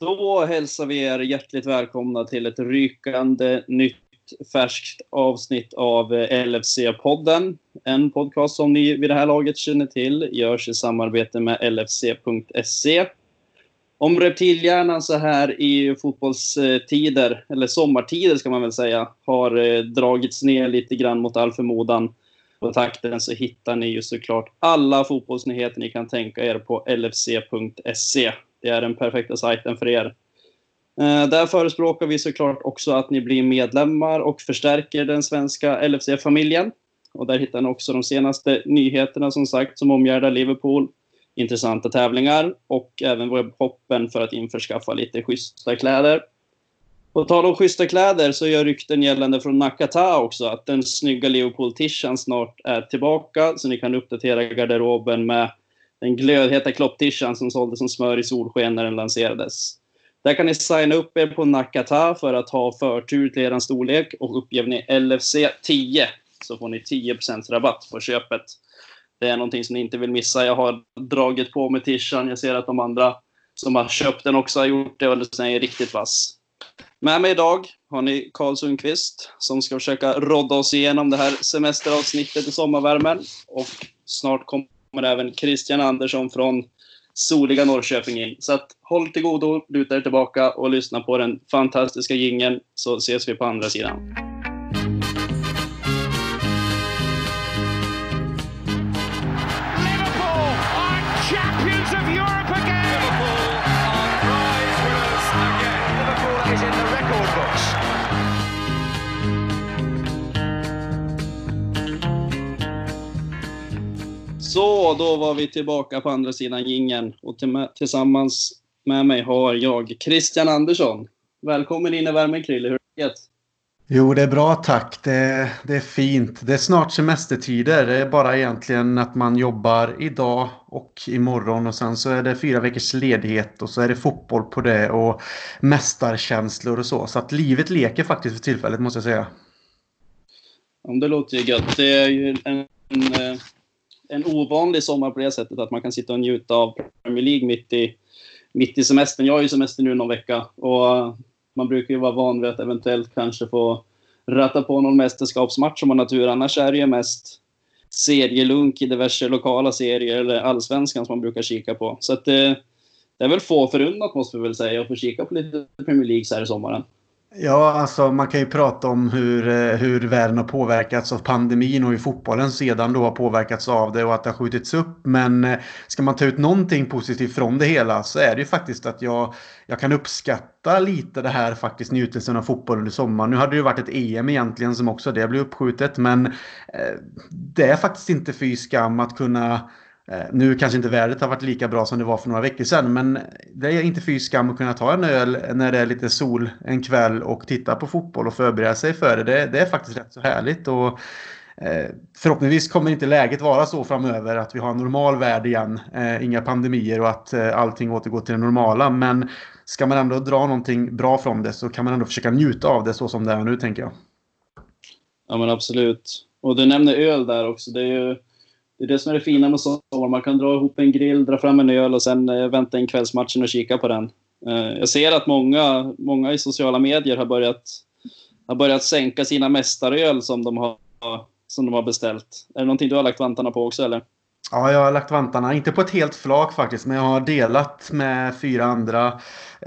Då hälsar vi er hjärtligt välkomna till ett rykande nytt färskt avsnitt av eh, LFC-podden. En podcast som ni vid det här laget känner till görs i samarbete med LFC.se. Om reptilhjärnan så här i fotbollstider, eller sommartider ska man väl säga, har eh, dragits ner lite grann mot all förmodan på takten så hittar ni ju såklart alla fotbollsnyheter ni kan tänka er på LFC.se. Det är den perfekta sajten för er. Eh, där förespråkar vi såklart också att ni blir medlemmar och förstärker den svenska LFC-familjen. Och där hittar ni också de senaste nyheterna som sagt som omgärdar Liverpool, intressanta tävlingar och även webbhoppen för att införskaffa lite schyssta kläder. På tal om schyssta kläder så gör rykten gällande från Nakata också att den snygga Liverpool-tishan snart är tillbaka så ni kan uppdatera garderoben med den glödheta klopptishan som såldes som smör i solsken när den lanserades. Där kan ni signa upp er på Nakata för att ha förtur till er storlek och uppger ni LFC10 så får ni 10% rabatt på köpet. Det är någonting som ni inte vill missa. Jag har dragit på med tishan. Jag ser att de andra som har köpt den också har gjort det och den är riktigt vass. Med mig idag har ni Karl Sundqvist som ska försöka rodda oss igenom det här semesteravsnittet i sommarvärmen. Och snart kommer kommer även Christian Andersson från soliga Norrköping in. Så att, håll till godo, luta er tillbaka och lyssna på den fantastiska gingen så ses vi på andra sidan. Så, då var vi tillbaka på andra sidan gingen och tillsammans med mig har jag Christian Andersson. Välkommen in i värmen Krille, hur är det? Jo, det är bra tack. Det, det, är fint. Det är snart semestertider. Det är bara egentligen att man jobbar idag och imorgon och sen så är det fyra veckors ledighet och så är det fotboll på det och mästarkänslor och så. Så att livet leker faktiskt för tillfället måste jag säga. Ja, det låter ju gött. Det är ju en, en eh, en ovanlig sommar på det sättet att man kan sitta och njuta av Premier League mitt i, mitt i semestern. Jag har ju semester nu någon vecka och man brukar ju vara van vid att eventuellt kanske få ratta på någon mästerskapsmatch om man har tur. Annars är det ju mest serielunk i diverse lokala serier eller allsvenskan som man brukar kika på. Så att det, det är väl få förunnat måste vi väl säga att få kika på lite Premier League så här i sommaren. Ja, alltså man kan ju prata om hur, eh, hur världen har påverkats av pandemin och hur fotbollen sedan då har påverkats av det och att det har skjutits upp. Men eh, ska man ta ut någonting positivt från det hela så är det ju faktiskt att jag, jag kan uppskatta lite det här faktiskt njutelsen av fotboll under sommaren. Nu hade det ju varit ett EM egentligen som också det blev uppskjutet men eh, det är faktiskt inte fy skam att kunna Eh, nu kanske inte vädret har varit lika bra som det var för några veckor sedan men det är inte fy skam att kunna ta en öl när det är lite sol en kväll och titta på fotboll och förbereda sig för det. Det, det är faktiskt rätt så härligt. Och, eh, förhoppningsvis kommer inte läget vara så framöver att vi har en normal värld igen. Eh, inga pandemier och att eh, allting återgår till det normala. Men ska man ändå dra någonting bra från det så kan man ändå försöka njuta av det så som det är nu tänker jag. Ja men absolut. Och du nämner öl där också. Det är ju det är det som är det fina med sommar. Man kan dra ihop en grill, dra fram en öl och sen eh, vänta in kvällsmatchen och kika på den. Eh, jag ser att många, många i sociala medier har börjat, har börjat sänka sina mästaröl som de, har, som de har beställt. Är det någonting du har lagt vantarna på också eller? Ja, jag har lagt vantarna. Inte på ett helt flak faktiskt, men jag har delat med fyra andra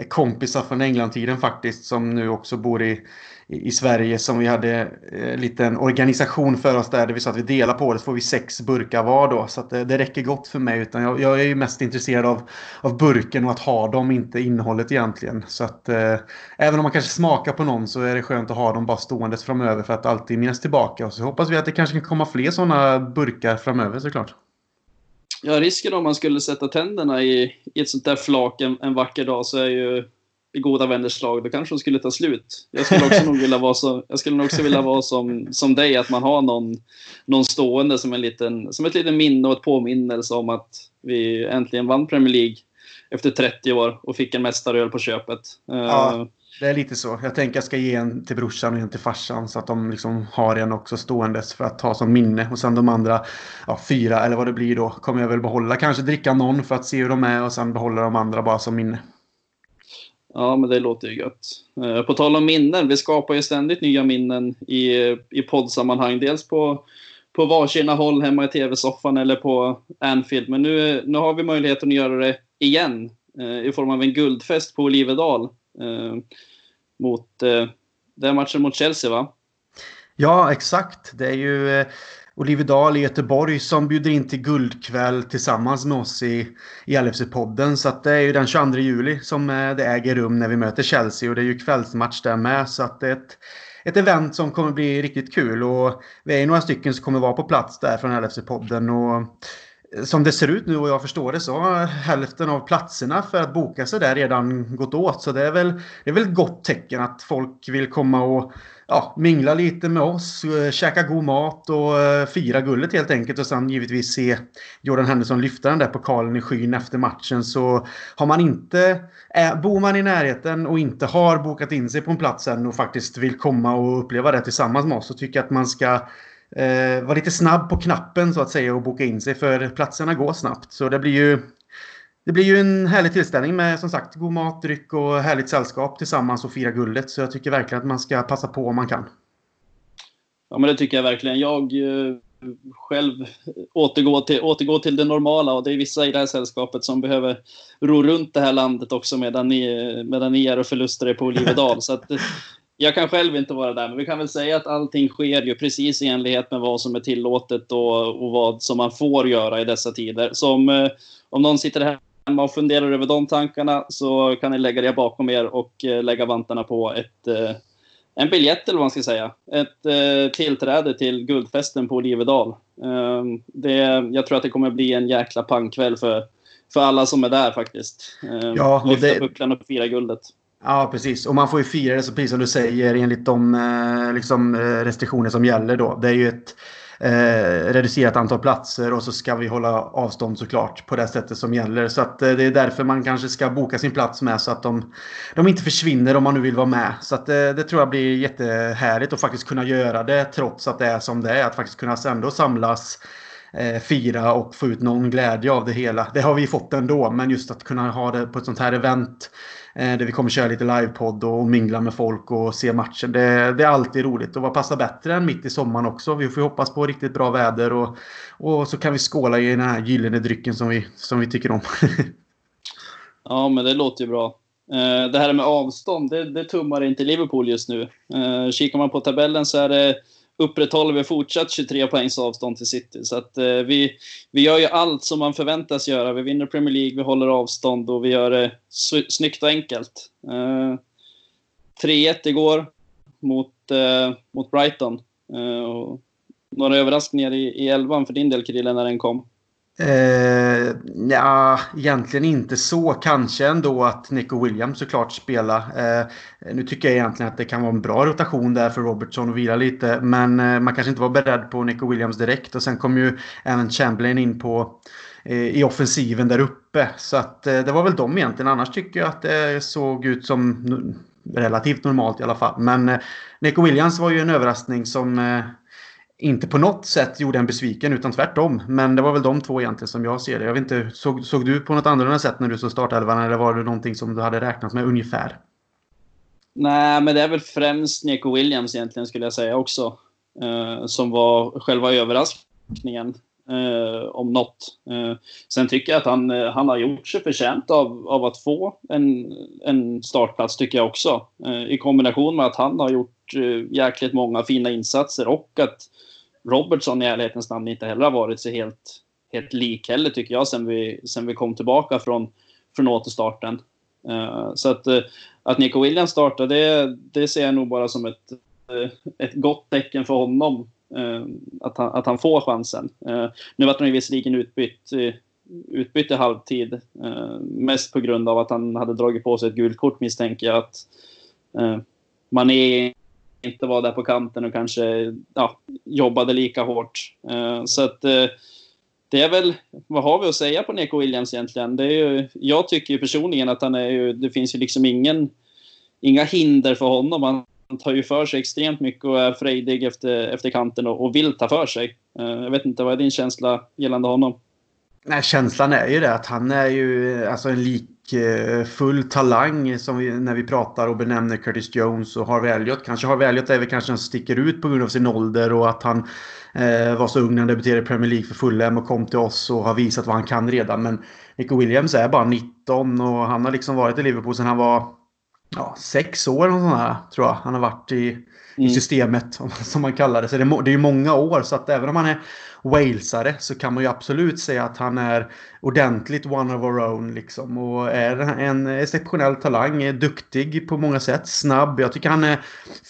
kompisar från Englandtiden faktiskt som nu också bor i i, Sverige som vi hade en liten organisation för oss där, där vi sa att vi delar på det så får vi sex burkar var då. Så det, det, räcker gott för mig. Utan jag, jag är ju mest intresserad av, av burken och att ha dem, inte innehållet egentligen. Så att eh, även om man kanske smakar på någon så är det skönt att ha dem bara ståendes framöver för att alltid minnas tillbaka. Och så hoppas vi att det kanske kan komma fler sådana burkar framöver såklart. Ja, risken om man skulle sätta tänderna i, i ett sånt där flak en, en vacker dag så är ju i goda vänners lag, då kanske de skulle ta slut. Jag skulle också nog vilja vara, så, jag skulle också vilja vara som, som dig, att man har någon, någon stående som, en liten, som ett litet minne och ett påminnelse om att vi äntligen vann Premier League efter 30 år och fick en mästaröl på köpet. Ja, eh, det är lite så. Jag tänker jag ska ge en till brorsan och en till farsan så att de liksom har en också ståendes för att ta som minne. Och sen de andra, ja, fyra eller vad det blir då, kommer jag väl behålla. Kanske dricka någon för att se hur de är och sen behålla de andra bara som minne. Ja, men det låter ju gött. Eh, på tal om minnen, vi skapar ju ständigt nya minnen i, i poddsammanhang. Dels på, på varsina håll hemma i tv-soffan eller på Anfield. Men nu, nu har vi möjligheten att göra det igen eh, i form av en guldfest på Olivedal. Eh, mot, eh, den matchen mot Chelsea, va? Ja, exakt. Det är ju eh, Olivedal i Göteborg som bjuder in till guldkväll tillsammans med oss i, i LFC-podden. Så att det är ju den 22 juli som eh, det äger rum när vi möter Chelsea och det är ju kvällsmatch där med. Så att det är ett, ett event som kommer bli riktigt kul och vi är några stycken som kommer vara på plats där från LFC-podden. Och som det ser ut nu och jag förstår det så har hälften av platserna för att boka sig där redan gått åt. Så det är väl, det är väl ett gott tecken att folk vill komma och ja, mingla lite med oss, eh, käka god mat och eh, fira guldet helt enkelt. Och sen givetvis se Jordan Henderson lyfta den där pokalen i skyn efter matchen. Så har man inte, eh, bor man i närheten och inte har bokat in sig på en plats än och faktiskt vill komma och uppleva det tillsammans med oss så tycker jag att man ska eh, vara lite snabb på knappen så att säga och boka in sig för platserna går snabbt. Så det blir ju det blir ju en härlig tillställning med som sagt god mat, dryck och härligt sällskap tillsammans och fira guldet. Så jag tycker verkligen att man ska passa på om man kan. Ja, men det tycker jag verkligen. Jag eh, själv återgår till, återgår till det normala och det är vissa i det här sällskapet som behöver ro runt det här landet också medan ni, medan ni är och förluster er på Olivedal. så att, jag kan själv inte vara där, men vi kan väl säga att allting sker ju precis i enlighet med vad som är tillåtet och, och vad som man får göra i dessa tider. Så om, eh, om någon sitter här hemma och funderar över de tankarna så kan ni lägga det bakom er och eh, lägga vantarna på ett, eh, en biljett eller vad man ska säga. Ett eh, tillträde till guldfesten på Olivedal. Ehm, det, jag tror att det kommer bli en jäkla pangkväll för, för alla som är där faktiskt. Ehm, ja, och Lyfta det... bucklan och fira guldet. Ja, precis. Och man får ju fira det så precis som du säger enligt de eh, liksom, eh, restriktioner som gäller då. Det är ju ett eh, reducerat antal platser och så ska vi hålla avstånd såklart på det sättet som gäller. Så att, eh, det är därför man kanske ska boka sin plats med så att de, de inte försvinner om man nu vill vara med. Så att, eh, det tror jag blir jättehärligt att faktiskt kunna göra det trots att det är som det är. Att faktiskt kunna ändå samlas eh, fira och få ut någon glädje av det hela. Det har vi fått ändå, men just att kunna ha det på ett sånt här event Eh, där vi kommer köra lite livepodd och mingla med folk och se matchen. Det, det, är alltid roligt och vad passar bättre än mitt i sommaren också. Vi får hoppas på riktigt bra väder och, och så kan vi skåla i den här gyllene drycken som vi, som vi tycker om. ja, men det låter ju bra. Eh, det här med avstånd, det, det tummar inte Liverpool just nu. Eh, kikar man på tabellen så är det upprätthåller vi fortsatt 23 poängs avstånd till City. Så att, eh, vi, vi gör ju allt som man förväntas göra. Vi vinner Premier League, vi håller avstånd och vi gör det snyggt och enkelt. Eh, 3-1 igår mot, eh, mot Brighton. Eh, några överraskningar i, i elvan för din del, Krille, när den kom? Eh, ja, egentligen inte så. Kanske ändå att Nico Williams såklart spelar. Eh, nu tycker jag egentligen att det kan vara en bra rotation där för Robertson att vila lite. Men eh, man kanske inte var beredd på Nico Williams direkt. Och sen kom ju även Chamberlain in på eh, i offensiven där uppe. Så att eh, det var väl de egentligen. Annars tycker jag att det såg ut som relativt normalt i alla fall. Men eh, Nico Williams var ju en överraskning som eh, inte på något sätt gjorde en besviken utan tvärtom. Men det var väl de två egentligen som jag ser det. Jag vet inte, såg, såg du på något annorlunda sätt när du såg startelvan eller var det någonting som du hade räknat med ungefär? Nej, men det är väl främst Nico Williams egentligen skulle jag säga också. Eh, som var själva överraskningen. Eh, om något. Eh, sen tycker jag att han, eh, han har gjort sig förtjänt av, av att få en, en startplats, tycker jag också. Eh, I kombination med att han har gjort eh, jäkligt många fina insatser och att Robertson i ärlighetens namn inte heller har varit så helt, helt lik heller tycker jag sen vi, sen vi kom tillbaka från, från återstarten. Uh, så att, uh, att Nico Williams startar, det, det ser jag nog bara som ett, uh, ett gott tecken för honom. att, han, att han får chansen. nu var han visserligen utbytt, utbytt i halvtid. mest på grund av att han hade dragit på sig ett gult kort misstänker jag. Att, man är inte var där på kanten och kanske ja, jobbade lika hårt. Eh, så att eh, det är väl, vad har vi att säga på Neko Williams egentligen? Det är ju, jag tycker ju personligen att han är ju, det finns ju liksom ingen, inga hinder för honom. Han tar ju för sig extremt mycket och är frejdig efter, efter kanten och, och vill ta för sig. Eh, jag vet inte, vad är din känsla gällande honom? Nej, känslan är ju det att han är ju alltså en likfull talang som vi, när vi pratar och benämner Curtis Jones och Harvey Elliot. Kanske Harvey Elliot är väl kanske som sticker ut på grund av sin ålder och att han eh, var så ung när han debuterade i Premier League för Fulham och kom till oss och har visat vad han kan redan. Men Nico Williams är bara 19 och han har liksom varit i Liverpool sedan han var ja, sex år och sånt här, tror jag. Han har varit i, mm. i systemet, som man kallar det. Så det är, det är många år, så att även om han är walesare så kan man ju absolut säga att han är ordentligt one of our own liksom. Och är en exceptionell talang, är duktig på många sätt, snabb. Jag tycker han är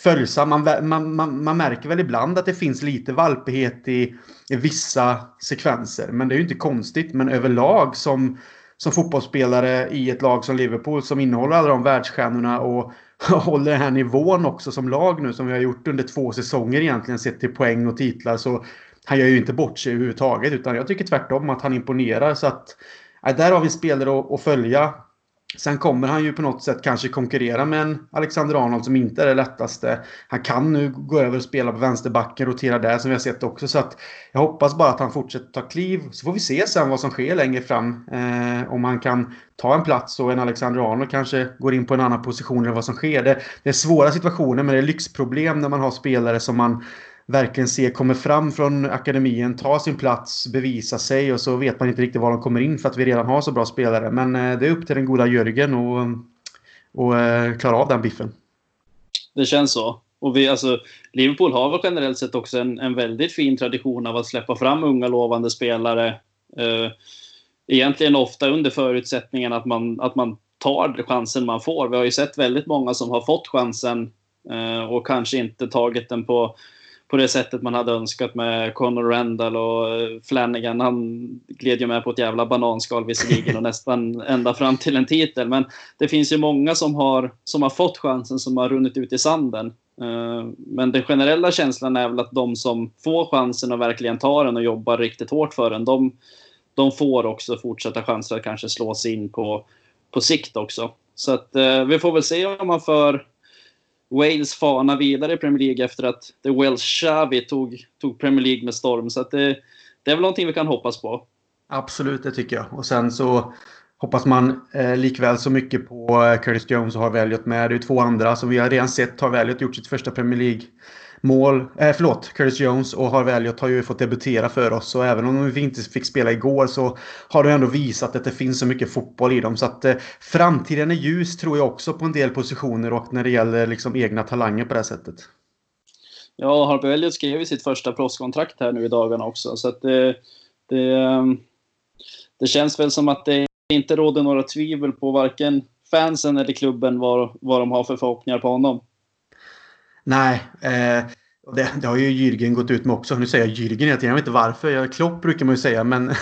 följsam. Man, man, man, man märker väl ibland att det finns lite valpighet i, i vissa sekvenser. Men det är ju inte konstigt. Men överlag som som fotbollsspelare i ett lag som Liverpool som innehåller alla de världsstjärnorna och håller den här nivån också som lag nu som vi har gjort under två säsonger egentligen sett till poäng och titlar så han gör ju inte bort sig överhuvudtaget utan jag tycker tvärtom att han imponerar så att där har vi en spelare att, att följa Sen kommer han ju på något sätt kanske konkurrera med en Alexander Arnold som inte är det lättaste. Han kan nu gå över och spela på vänsterbacken, rotera där som vi har sett också. Så att jag hoppas bara att han fortsätter ta kliv. Så får vi se sen vad som sker längre fram. Eh, om han kan ta en plats och en Alexander Arnold kanske går in på en annan position eller vad som sker. Det, det är svåra situationer men det är lyxproblem när man har spelare som man verkligen se kommer fram från akademin, ta sin plats, bevisa sig och så vet man inte riktigt var de kommer in för att vi redan har så bra spelare. Men eh, det är upp till den goda Jörgen och, och eh, klara av den biffen. Det känns så. Och vi, alltså, Liverpool har väl generellt sett också en, en väldigt fin tradition av att släppa fram unga lovande spelare. Eh, egentligen ofta under förutsättningen att man, att man tar chansen man får. Vi har ju sett väldigt många som har fått chansen eh, och kanske inte tagit den på på det sättet man hade önskat med Conor Randall och eh, Flanagan. Han gled ju med på ett jävla bananskal visserligen och nästan ända fram till en titel. Men det finns ju många som har, som har fått chansen som har runnit ut i sanden. Eh, men den generella känslan är väl att de som får chansen och verkligen tar den och jobbar riktigt hårt för den, de, de får också fortsätta chanser att kanske slå sig in på, på sikt också. Så att eh, vi får väl se om man för Wales fana vidare i Premier League efter att The Welsh Xavi tog, tog Premier League med storm. Så det, det är väl någonting vi kan hoppas på. Absolut, det tycker jag. Och sen så hoppas man eh, likväl så mycket på eh, Curtis Jones och har Elliot med. Det är ju två andra som vi har redan sett har Elliot gjort sitt första Premier League mål. Eh, förlåt, Curtis Jones och Harvey Elliot har ju fått debutera för oss. Så även om vi inte fick spela igår så har det ändå visat att det finns så mycket fotboll i dem. Så att eh, framtiden är ljus tror jag också på en del positioner och när det gäller liksom egna talanger på det här sättet. Ja, Harvey Elliot skrev ju sitt första proffskontrakt här nu i dagarna också. Så att eh, det, det, det känns väl som att det inte råder några tvivel på varken fansen eller klubben vad, vad de har för förhoppningar på honom. Nej, eh, det, det, har ju Jürgen gått ut med också. Nu säger jag Jürgen hela tiden. Jag vet inte varför. Jag, Klopp brukar man ju säga, men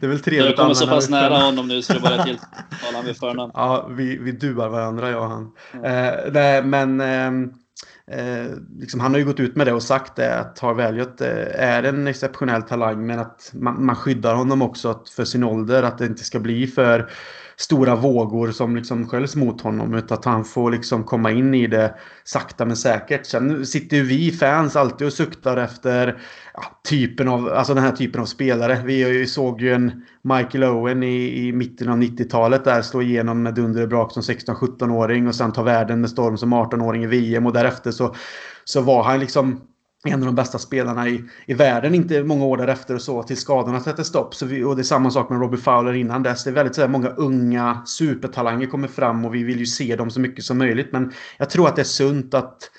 det är väl trevligt. Jag kommer så pass nära honom nu så det börjar tilltala vid förnamn. Ja, vi, vi duar varandra, jag och han. Mm. Eh, nej, men ehm, eh, liksom, han har ju gått ut med det och sagt det att Harvey Elliot eh, är en exceptionell talang, men att man, man skyddar honom också för sin ålder. Att det inte ska bli för stora vågor som liksom sköljs mot honom. Utan att han får liksom komma in i det sakta men säkert. Sen sitter ju vi fans alltid och suktar efter ja, typen av, alltså den här typen av spelare. Vi såg ju en Michael Owen i, i mitten av 90-talet där slå igenom med dunder och brak som 16-17-åring och sen ta världen med storm som 18-åring i VM och därefter så, så var han liksom en av de bästa spelarna i, i världen inte många år därefter och så till skadorna sätter stopp. Så vi, och det är samma sak med Robbie Fowler innan dess. Det är väldigt så här, många unga supertalanger kommer fram och vi vill ju se dem så mycket som möjligt. Men jag tror att det är sunt att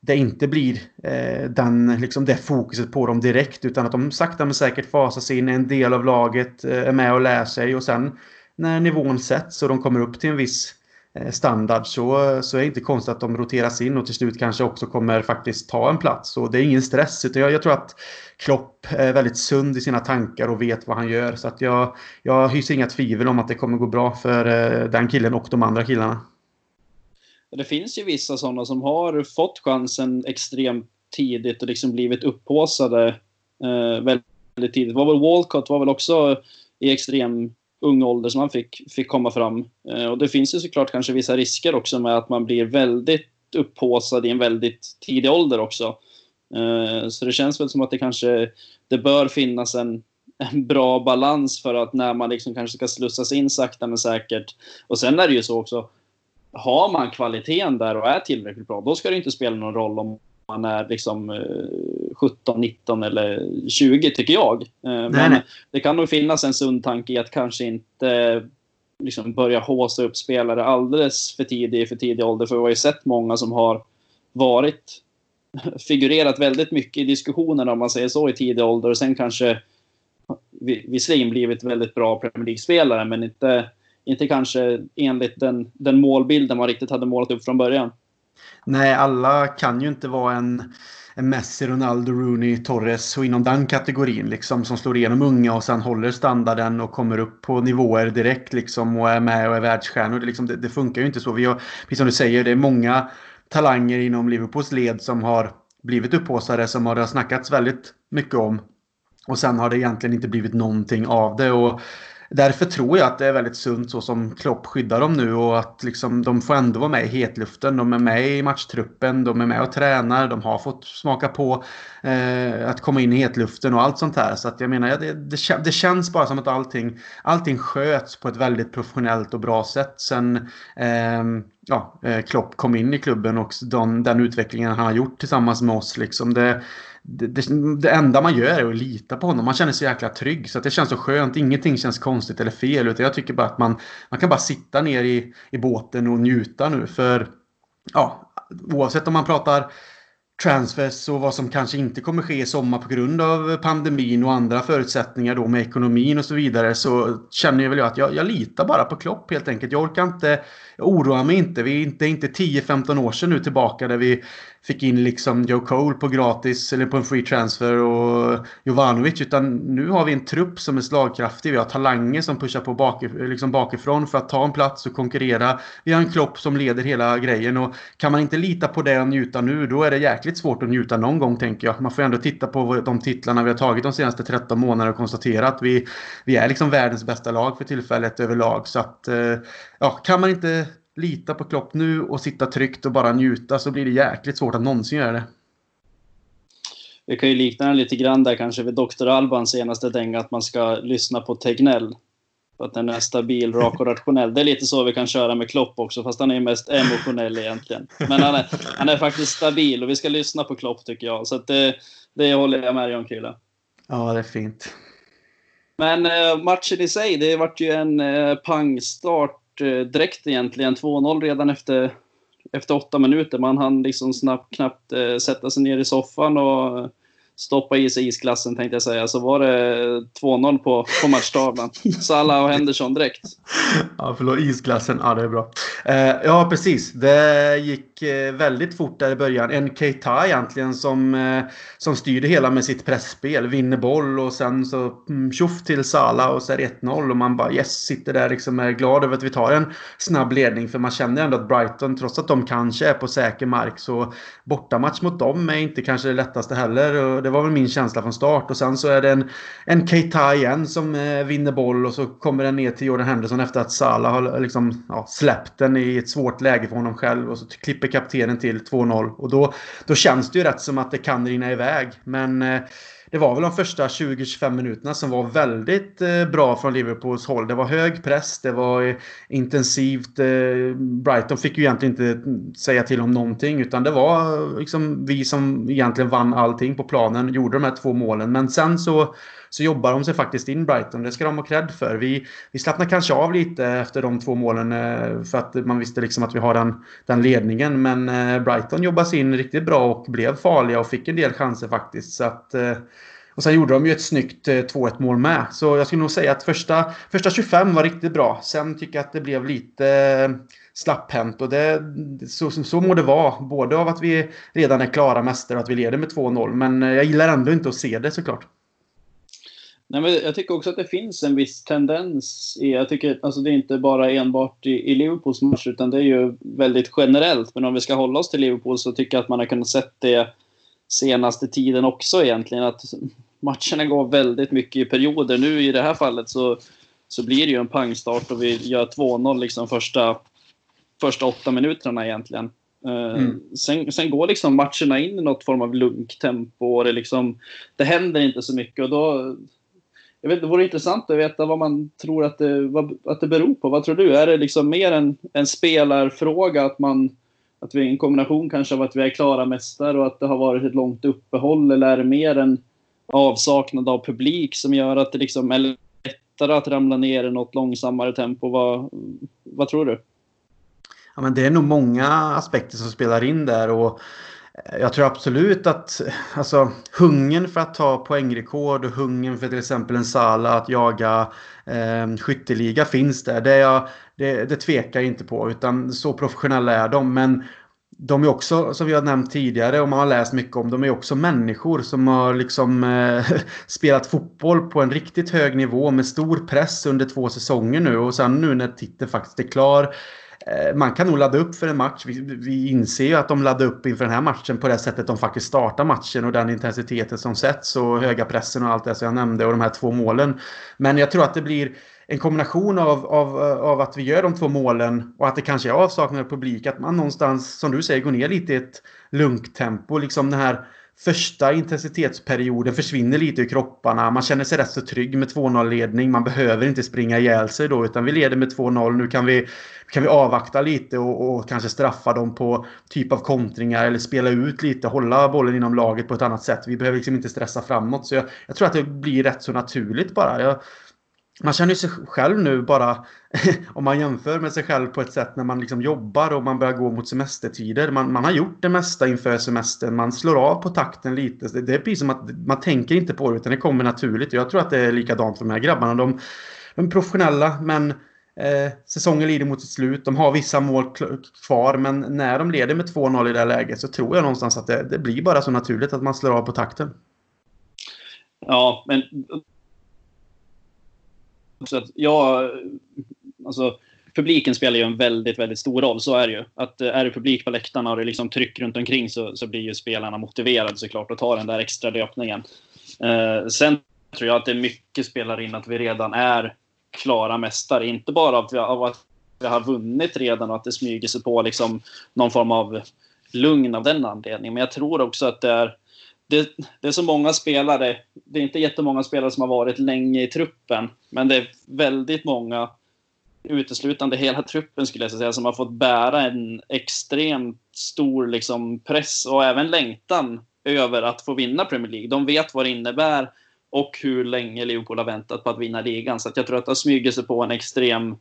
det inte blir eh, den, liksom det fokuset på dem direkt utan att de sakta men säkert fasas in, en del av laget, eh, är med och lär sig och sen när nivån sätts och de kommer upp till en viss Eh, standard så, så är det inte konstigt att de roteras in och till slut kanske också kommer faktiskt ta en plats. Så det är ingen stress utan jag, jag tror att Klopp är väldigt sund i sina tankar och vet vad han gör. Så att jag, jag hyser inga tvivel om att det kommer gå bra för eh, den killen och de andra killarna. Det finns ju vissa sådana som har fått chansen extremt tidigt och liksom blivit upphåsade eh, väldigt tidigt. Var väl Walcott var väl också i extrem ung ålder som han fick, fick komma fram. Eh, och det finns ju såklart kanske vissa risker också med att man blir väldigt upphåsad i en väldigt tidig ålder också. Eh, så det känns väl som att det kanske det bör finnas en, en bra balans för att när man liksom kanske ska slussas in sakta men säkert. Och sen är det ju så också, har man kvaliteten där och är tillräckligt bra, då ska det inte spela någon roll om man är liksom eh, 17, 19 eller 20 tycker jag. Eh, nej, Men nej. det kan nog finnas en sund tanke i att kanske inte liksom börja håsa upp spelare alldeles för tidigt, för tidig ålder. För vi har ju sett många som har varit figurerat väldigt mycket i diskussionerna om man säger så i tidig ålder och sen kanske visserligen blivit väldigt bra Premier League-spelare men inte, inte kanske enligt den, den målbilden man riktigt hade målat upp från början. Nej, alla kan ju inte vara en Messi, Ronaldo, Rooney, Torres och inom den kategorin liksom som slår igenom unga och sen håller standarden och kommer upp på nivåer direkt liksom och är med och är världsstjärnor. Det, liksom, det, det funkar ju inte så. Vi har, precis som du säger, det är många talanger inom Liverpools led som har blivit upphaussade. som har det snackats väldigt mycket om. Och sen har det egentligen inte blivit någonting av det. Och Därför tror jag att det är väldigt sunt så som Klopp skyddar dem nu och att liksom, de får ändå vara med i hetluften. De är med i matchtruppen, de är med och tränar, de har fått smaka på eh, att komma in i hetluften och allt sånt här. Så att jag menar, det, det, det, känns bara som att allting, allting sköts på ett väldigt professionellt och bra sätt sen ehm, eh, ja, Klopp kom in i klubben och den, den utvecklingen han har gjort tillsammans med oss. Liksom det, det, det, det, enda man gör är att lita på honom. Man känner sig jäkla trygg. Så det känns så skönt. Ingenting känns konstigt eller fel. Utan jag tycker bara att man, man kan bara sitta ner i, i båten och njuta nu. För ja, oavsett om man pratar transfers och vad som kanske inte kommer ske i sommar på grund av pandemin och andra förutsättningar då med ekonomin och så vidare så känner jag väl att jag, jag litar bara på Klopp helt enkelt. Jag orkar inte, jag oroar mig inte. Vi är inte, inte 10-15 år sedan nu tillbaka där vi fick in liksom Joe Cole på gratis eller på en free transfer och Jovanovic. Utan nu har vi en trupp som är slagkraftig. Vi har talanger som pushar på bak, liksom bakifrån för att ta en plats och konkurrera. Vi har en Klopp som leder hela grejen. Och kan man inte lita på det och njuta nu, då är det jäkligt svårt att njuta någon gång tänker jag. Man får ändå titta på de titlarna vi har tagit de senaste 13 månaderna och konstatera att vi, vi är liksom världens bästa lag för tillfället överlag. Så att, eh, ja, kan man inte lita på Klopp nu och sitta tryggt och bara njuta så blir det jäkligt svårt att någonsin göra det. Vi kan ju likna den lite grann där kanske vid Dr. Albans senaste dänga att man ska lyssna på Tegnell. För att den är stabil, rak och rationell. Det är lite så vi kan köra med Klopp också, fast han är mest emotionell egentligen. Men han är, han är faktiskt stabil och vi ska lyssna på Klopp tycker jag. Så det, det håller jag med dig om Krille. Ja, det är fint. Men eh, matchen i sig, det vart ju en eh, pangstart Eh, direkt egentligen. 2-0 redan efter, efter åtta minuter. Man hann liksom snabbt, knappt eh, sätta sig ner i soffan och stoppa i sig isglassen tänkte jag säga. Så var det 2-0 på, på matchtavlan. Salah och Henderson direkt. Ja, förlåt. Isglassen. Ja, det är bra. Eh, ja, precis. Det gick gick eh, väldigt fort där i början. En Keita egentligen som, eh, som styrde hela med sitt pressspel. Vinner boll och sen så mm, tjoff till Salah och så är det 1-0 och man bara yes, sitter där liksom är glad över att vi tar en snabb ledning. För man känner ändå att Brighton, trots att de kanske är på säker mark, så bortamatch mot dem är inte kanske det lättaste heller. Och det var väl min känsla från start. Och sen så är det en, en Keita igen som eh, vinner boll och så kommer den ner till Jordan Henderson efter att Salah har liksom, ja, släppt den i ett svårt läge för honom själv. Och så klipper kaptenen till 2-0. Och då, då känns det ju rätt som att det kan rinna iväg. Men eh, det var väl de första 20-25 minuterna som var väldigt eh, bra från Liverpools håll. Det var hög press, det var eh, intensivt. Brighton fick ju egentligen inte mm, säga till om någonting utan det var liksom vi som egentligen vann allting på planen, gjorde de här två målen. Men sen så så jobbar de sig faktiskt in Brighton. Det ska de ha cred för. Vi, vi slappnade kanske av lite efter de två målen eh, för att man visste liksom att vi har den, den ledningen. Men eh, Brighton jobbade sig in riktigt bra och blev farliga och fick en del chanser faktiskt. Så att, eh, och sen gjorde de ju ett snyggt 2-1 mål med. Så jag skulle nog säga att första, första 25 var riktigt bra. Sen tycker jag att det blev lite slapphänt. Och det, så, så må det vara. Både av att vi redan är klara mästare och att vi leder med 2-0. Men jag gillar ändå inte att se det såklart. Nej, men jag tycker också att det finns en viss tendens i, jag tycker, alltså det är inte bara enbart i, i Liverpools match utan det är ju väldigt generellt. Men om vi ska hålla oss till Liverpool så tycker jag att man har kunnat sett det senaste tiden också egentligen. Att matcherna går väldigt mycket i perioder. Nu i det här fallet så, så blir det ju en pangstart och vi gör 2-0 liksom första, första åtta minuterna egentligen. Eh, mm. Sen, sen, går liksom matcherna in i något form av lunktempo och det, liksom, det händer inte så mycket. Och då, jag vet, det vore intressant att veta vad man tror att det, vad, att det beror på. Vad tror du? Är det liksom mer en, en spelarfråga att man att vi är en kombination kanske av att vi är klara mästare och att det har varit ett långt uppehåll eller är det mer en avsaknad av publik som gör att det liksom är lättare att ramla ner i något långsammare tempo? Vad, vad tror du? Ja, men det är nog många aspekter som spelar in där och jag tror absolut att alltså, hungern för att ta poängrekord och hungern för till exempel en Sala att jaga eh, skytteliga finns där. Det, jag, det, det tvekar jag inte på utan så professionella är de. Men de är också, som vi har nämnt tidigare och man har läst mycket om, de är också människor som har liksom eh, spelat fotboll på en riktigt hög nivå med stor press under två säsonger nu och sen nu när titeln faktiskt är klar Eh, man kan nog ladda upp för en match. Vi, vi inser ju att de laddar upp inför den här matchen på det sättet de faktiskt startar matchen och den intensiteten som sätts och höga pressen och allt det som jag nämnde och de här två målen. Men jag tror att det blir en kombination av, av, av att vi gör de två målen och att det kanske är avsaknad av publik. Att man någonstans, som du säger, går ner lite i ett lugnt tempo. Liksom den här första intensitetsperioden försvinner lite i kropparna. Man känner sig rätt så trygg med 2-0-ledning. Man behöver inte springa ihjäl sig då, utan vi leder med 2-0. Nu kan vi, kan vi avvakta lite och, och, kanske straffa dem på typ av kontringar eller spela ut lite, hålla bollen inom laget på ett annat sätt. Vi behöver liksom inte stressa framåt. Så jag, jag tror att det blir rätt så naturligt bara. Jag, man känner sig själv nu bara, om man jämför med sig själv på ett sätt när man liksom jobbar och man börjar gå mot semestertider. Man, man har gjort det mesta inför semestern, man slår av på takten lite. Det, det precis som att man tänker inte på det utan det kommer naturligt. Jag tror att det är likadant för de här grabbarna. De, de är professionella men eh, säsongen lider mot sitt slut. De har vissa mål kvar men när de leder med 2-0 i det här läget så tror jag någonstans att det, det blir bara så naturligt att man slår av på takten. Ja, men så att jag, alltså, publiken spelar ju en väldigt, väldigt stor roll. Så är det ju. Att eh, är det publik på läktarna och det är liksom tryck runt omkring så, så blir ju spelarna motiverade såklart att ta den där extra löpningen. Eh, sen tror jag att det är mycket spelar in att vi redan är klara mästare. Inte bara av, av att vi har vunnit redan och att det smyger sig på liksom någon form av lugn av den anledningen. Men jag tror också att det är det, det, är så många spelare. Det är inte jättemånga spelare som har varit länge i truppen. Men det är väldigt många, uteslutande hela truppen skulle jag säga, som har fått bära en extremt stor liksom, press och även längtan över att få vinna Premier League. De vet vad det innebär och hur länge Liverpool har väntat på att vinna ligan. Så jag tror att det har smugit sig på en extrem,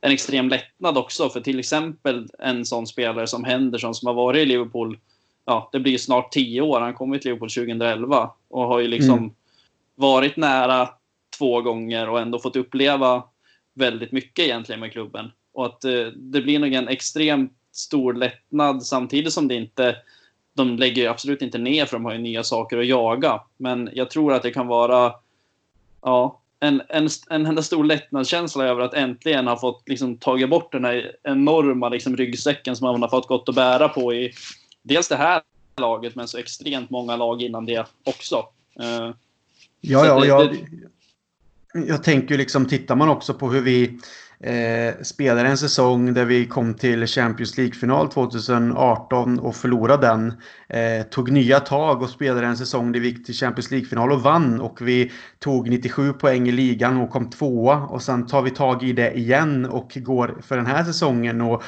en extrem lättnad också. För till exempel en sån spelare som Henderson som har varit i Liverpool ja, det blir snart tio år. Han kom till Liverpool 2011 och har ju liksom mm. varit nära två gånger och ändå fått uppleva väldigt mycket egentligen med klubben. Och att eh, det blir nog en extremt stor lättnad samtidigt som det inte de lägger absolut inte ner för de har ju nya saker att jaga. Men jag tror att det kan vara ja, en, en, en, en stor lättnadskänsla över att äntligen ha fått liksom, tagit bort den här enorma liksom, ryggsäcken som man har fått gått och bära på i dels det här laget, men så extremt många lag innan det också. Uh, ja, ja, det, jag, det... jag tänker liksom, tittar man också på hur vi eh, spelade en säsong där vi kom till Champions League-final 2018 och förlorade den. Eh, tog nya tag och spelade en säsong där vi gick till Champions League-final och vann. Och vi tog 97 poäng i ligan och kom tvåa. Och sen tar vi tag i det igen och går för den här säsongen. Och,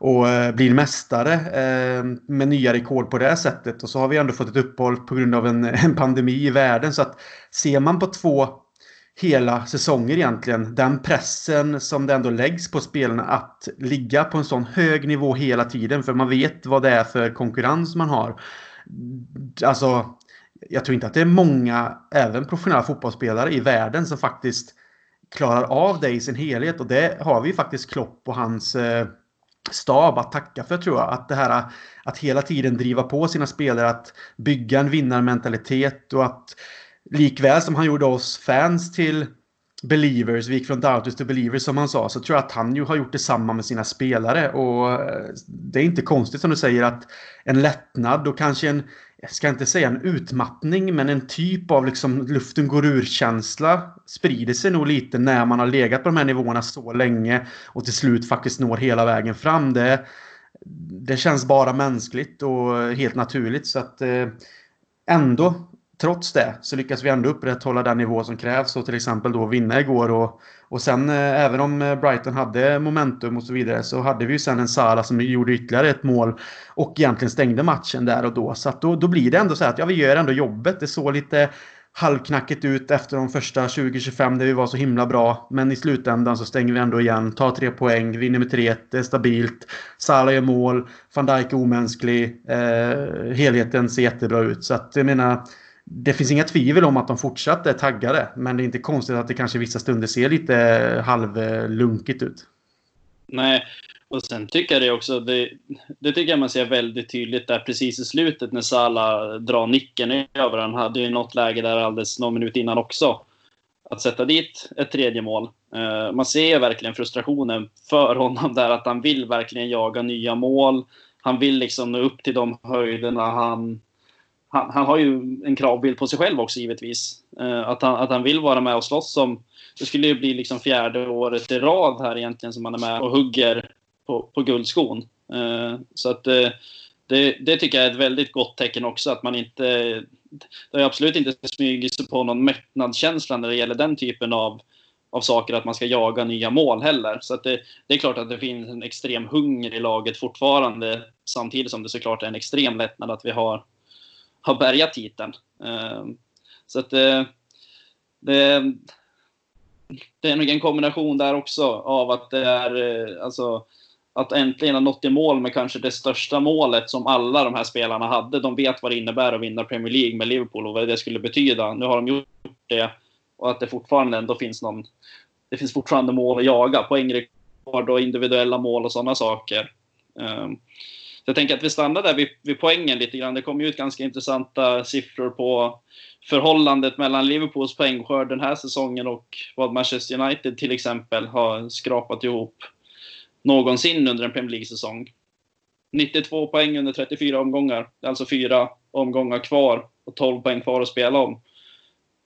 och eh, blir mästare eh, med nya rekord på det sättet. Och så har vi ändå fått ett uppehåll på grund av en, en pandemi i världen. Så att ser man på två hela säsonger egentligen. Den pressen som det ändå läggs på spelarna att ligga på en sån hög nivå hela tiden. För man vet vad det är för konkurrens man har. Alltså, jag tror inte att det är många, även professionella fotbollsspelare i världen som faktiskt klarar av det i sin helhet. Och det har vi faktiskt Klopp och hans eh, stab att tacka för tror jag. Att det här att hela tiden driva på sina spelare att bygga en vinnarmentalitet och att likväl som han gjorde oss fans till believers, vi gick från doubters till believers som han sa, så tror jag att han ju har gjort detsamma med sina spelare. Och eh, det är inte konstigt som du säger att en lättnad och kanske en, jag ska inte säga en utmattning, men en typ av liksom luften går ur-känsla sprider sig nog lite när man har legat på de här nivåerna så länge och till slut faktiskt når hela vägen fram. Det, det känns bara mänskligt och helt naturligt så att eh, ändå trots det så lyckas vi ändå upprätthålla den nivå som krävs och till exempel då vinna igår. Och, och sen eh, även om eh, Brighton hade momentum och så vidare så hade vi ju sen en Sala som gjorde ytterligare ett mål och egentligen stängde matchen där och då. Så att då, då blir det ändå så att ja, vi gör ändå jobbet. Det såg lite halvknackigt ut efter de första 20-25 där vi var så himla bra. Men i slutändan så stänger vi ändå igen, tar tre poäng, vinner med 3-1, det är stabilt. Salah gör mål, van Dijk är omänsklig. Eh, helheten ser jättebra ut. Så att jag menar, det finns inga tvivel om att de fortsatt är taggade. Men det är inte konstigt att det kanske vissa stunder ser lite halvlunkigt ut. Nej, och sen tycker jag det också, det, det, tycker jag man ser väldigt tydligt där precis i slutet när Salah drar nicken över. Han hade ju något läge där alldeles någon minut innan också. Att sätta dit ett tredje mål. Eh, man ser verkligen frustrationen för honom där, att han vill verkligen jaga nya mål. Han vill liksom nå upp till de höjderna han... Han, han har ju en kravbild på sig själv också givetvis. Eh, att, han, att han vill vara med och slåss som... Det skulle ju bli liksom fjärde året i rad här egentligen som han är med och hugger på, på guldskon. Eh, så att eh, det, det, tycker jag är ett väldigt gott tecken också, att man inte... Det har absolut inte smugit sig på någon mättnadskänsla när det gäller den typen av, av saker, att man ska jaga nya mål heller. Så att det, det är klart att det finns en extrem hunger i laget fortfarande, samtidigt som det såklart är en extrem lättnad att vi har, har bärgat titeln. Ehm, så att det, det, det är nog en kombination där också av att det är eh, alltså att äntligen ha nått i mål med kanske det största målet som alla de här spelarna hade. De vet vad det innebär att vinna Premier League med Liverpool och vad det skulle betyda. Nu har de gjort det och att det fortfarande ändå finns någon... Det finns fortfarande mål att jaga, poängrekord och individuella mål och sådana saker. Ehm, så jag tänker att vi stannar där vid, vid poängen lite grann. Det kommer ut ganska intressanta siffror på förhållandet mellan Liverpools poängskörd den här säsongen och vad Manchester United till exempel har skrapat ihop någonsin under en Premier League-säsong. 92 poäng under 34 omgångar. Det är alltså fyra omgångar kvar och 12 poäng kvar att spela om.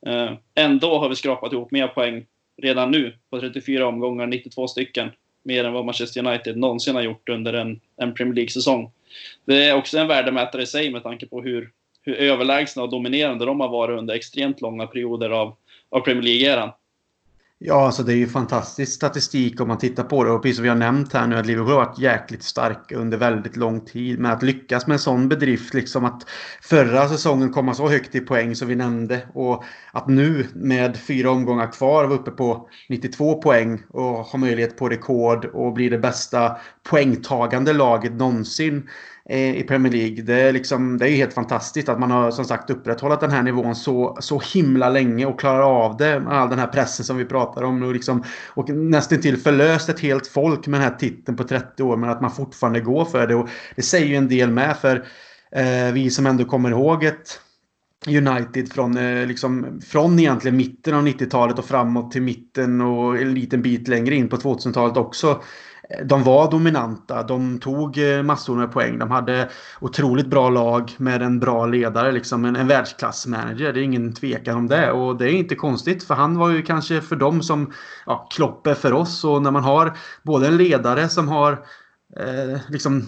Eh, ändå har vi skrapat ihop mer poäng redan nu på 34 omgångar, 92 stycken. Mer än vad Manchester United någonsin har gjort under en, en Premier League-säsong. Det är också en värdemätare i sig med tanke på hur, hur överlägsna och dominerande de har varit under extremt långa perioder av, av Premier League-eran. Ja, alltså det är ju fantastisk statistik om man tittar på det. Och precis som vi har nämnt här nu att Liverpool har varit jäkligt starka under väldigt lång tid. Men att lyckas med en sån bedrift, liksom att förra säsongen komma så högt i poäng som vi nämnde. Och att nu med fyra omgångar kvar vara uppe på 92 poäng och ha möjlighet på rekord och bli det bästa poängtagande laget någonsin Eh, i Premier League. Det är, liksom, det är helt fantastiskt att man har som sagt upprätthållit den här nivån så, så himla länge och klarar av det med all den här pressen som vi pratar om. Och, liksom, och nästan till förlöst ett helt folk med den här titeln på 30 år men att man fortfarande går för det. Och det säger ju en del med för eh, vi som ändå kommer ihåg ett United från, eh, liksom, från egentligen mitten av 90-talet och framåt till mitten och en liten bit längre in på 2000-talet också de var dominanta. De tog eh, massor med poäng. De hade otroligt bra lag med en bra ledare, liksom en, en världsklassmanager. Det är ingen tvekan om det. Och det är inte konstigt, för han var ju kanske för dem som ja, Klopp är för oss. Och när man har både en ledare som har eh, liksom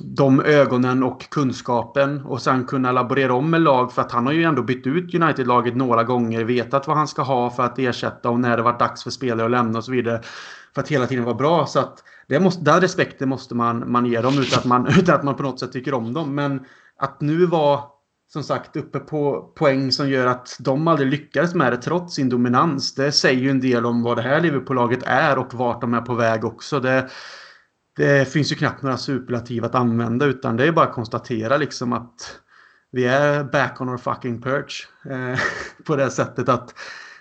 de ögonen och kunskapen och sen kunna laborera om med lag för att han har ju ändå bytt ut United-laget några gånger, vetat vad han ska ha för att ersätta och när det var dags för spelare att lämna och så vidare. För att hela tiden vara bra. Så att det måste, den respekten måste man, man ge dem utan att man, utan att man på något sätt tycker om dem. Men att nu vara som sagt uppe på poäng som gör att de aldrig lyckades med det trots sin dominans. Det säger ju en del om vad det här Liverpool-laget är och vart de är på väg också. Det, det finns ju knappt några superlativ att använda utan det är bara att konstatera liksom att vi är back on our fucking perch. Eh, på det sättet att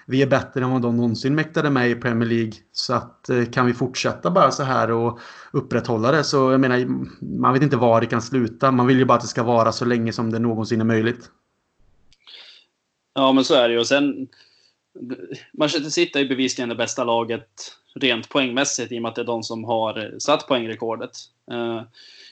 vi är bättre än vad de någonsin mäktade med i Premier League. Så att eh, kan vi fortsätta bara så här och upprätthålla det så jag menar man vet inte var det kan sluta. Man vill ju bara att det ska vara så länge som det någonsin är möjligt. Ja men så är det ju. Och sen Manchester City är bevisligen det bästa laget rent poängmässigt i och med att det är de som har eh, satt poängrekordet. Eh,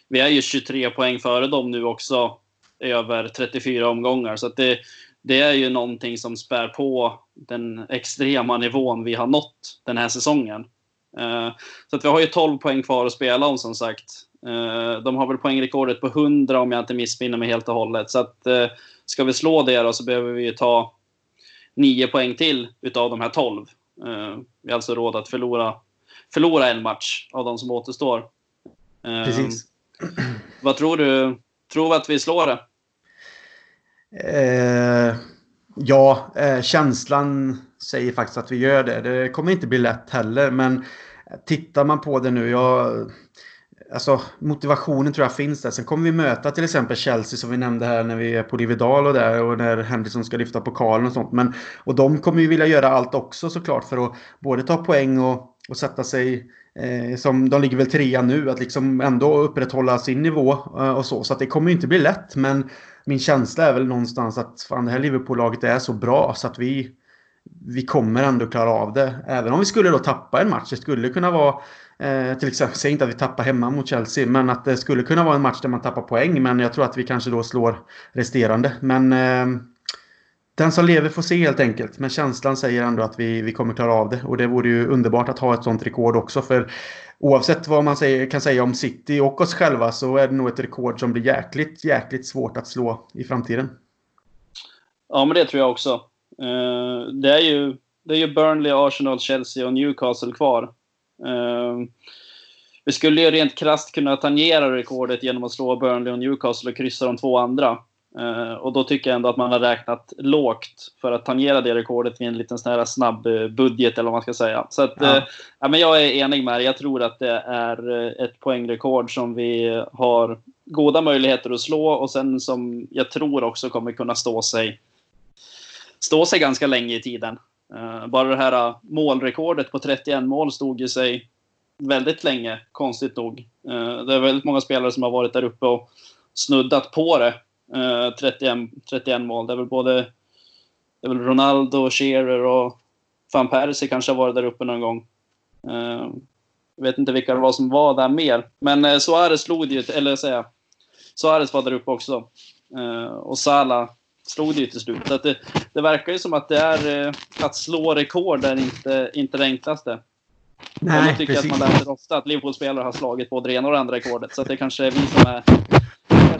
vi är ju 23 poäng före dem nu också över 34 omgångar. Så att det, det är ju någonting som spär på den extrema nivån vi har nått den här säsongen. Uh, så att vi har ju 12 poäng kvar att spela om som sagt. Eh, de har väl poängrekordet på 100 om jag inte missminner mig helt och hållet. Så att, eh, ska vi slå det då så behöver vi ta 9 poäng till utav de här 12. Eh, vi har alltså råd att förlora, förlora en match av de som återstår. Precis. Vad tror du? Tror vi att vi slår det? Eh, ja, eh, känslan säger faktiskt att vi gör det. Det kommer inte bli lätt heller, men tittar man på det nu, jag... Alltså motivationen tror jag finns där. Sen kommer vi möta till exempel Chelsea som vi nämnde här när vi är på Dividal och där och när Henderson ska lyfta pokalen och sånt. Men, och de kommer ju vilja göra allt också såklart för att både ta poäng och, och sätta sig eh, som de ligger väl trea nu, att liksom ändå upprätthålla sin nivå eh, och så. Så att det kommer ju inte bli lätt. Men min känsla är väl någonstans att fan, det här Liverpool-laget är så bra så att vi, vi kommer ändå klara av det. Även om vi skulle då tappa en match. Det skulle kunna vara eh, till exempel, säg inte att vi tappar hemma mot Chelsea, men att det skulle kunna vara en match där man tappar poäng. Men jag tror att vi kanske då slår resterande. Men eh, den som lever får se helt enkelt. Men känslan säger ändå att vi, vi kommer klara av det. Och det vore ju underbart att ha ett sånt rekord också. För oavsett vad man säger, kan säga om City och oss själva så är det nog ett rekord som blir jäkligt, jäkligt svårt att slå i framtiden. Ja, men det tror jag också. Uh, det, är ju, det är ju Burnley, Arsenal, Chelsea och Newcastle kvar. Uh, vi skulle ju rent krasst kunna tangera rekordet genom att slå Burnley och Newcastle och kryssa de två andra. Uh, och då tycker jag ändå att man har räknat lågt för att tangera det rekordet vid en liten sån här snabb uh, budget eller vad man ska säga. Så att, ja. Uh, ja, men jag är enig med dig. Jag tror att det är ett poängrekord som vi har goda möjligheter att slå och sen som jag tror också kommer kunna stå sig, stå sig ganska länge i tiden. bara det här målrekordet på 31 mål stod ju sig väldigt länge, konstigt nog. det är väldigt många spelare som har varit där uppe och snuddat på det 31, eh, 31 mål. Det är väl både det är väl Ronaldo, Shearer och van Persie kanske har varit där uppe någon gång. Uh, jag vet inte vilka det var som var där mer. Men uh, Suarez slog det ju, eller säga, Suarez var där uppe också. Och Salah slog det ju till slut. Så det, det, verkar ju som att det är att slå rekord är inte, inte det enklaste. Nej, och jag tycker precis. att man läser ofta att Liverpool-spelare har slagit både det ena och det andra rekordet. Så det kanske är vi som är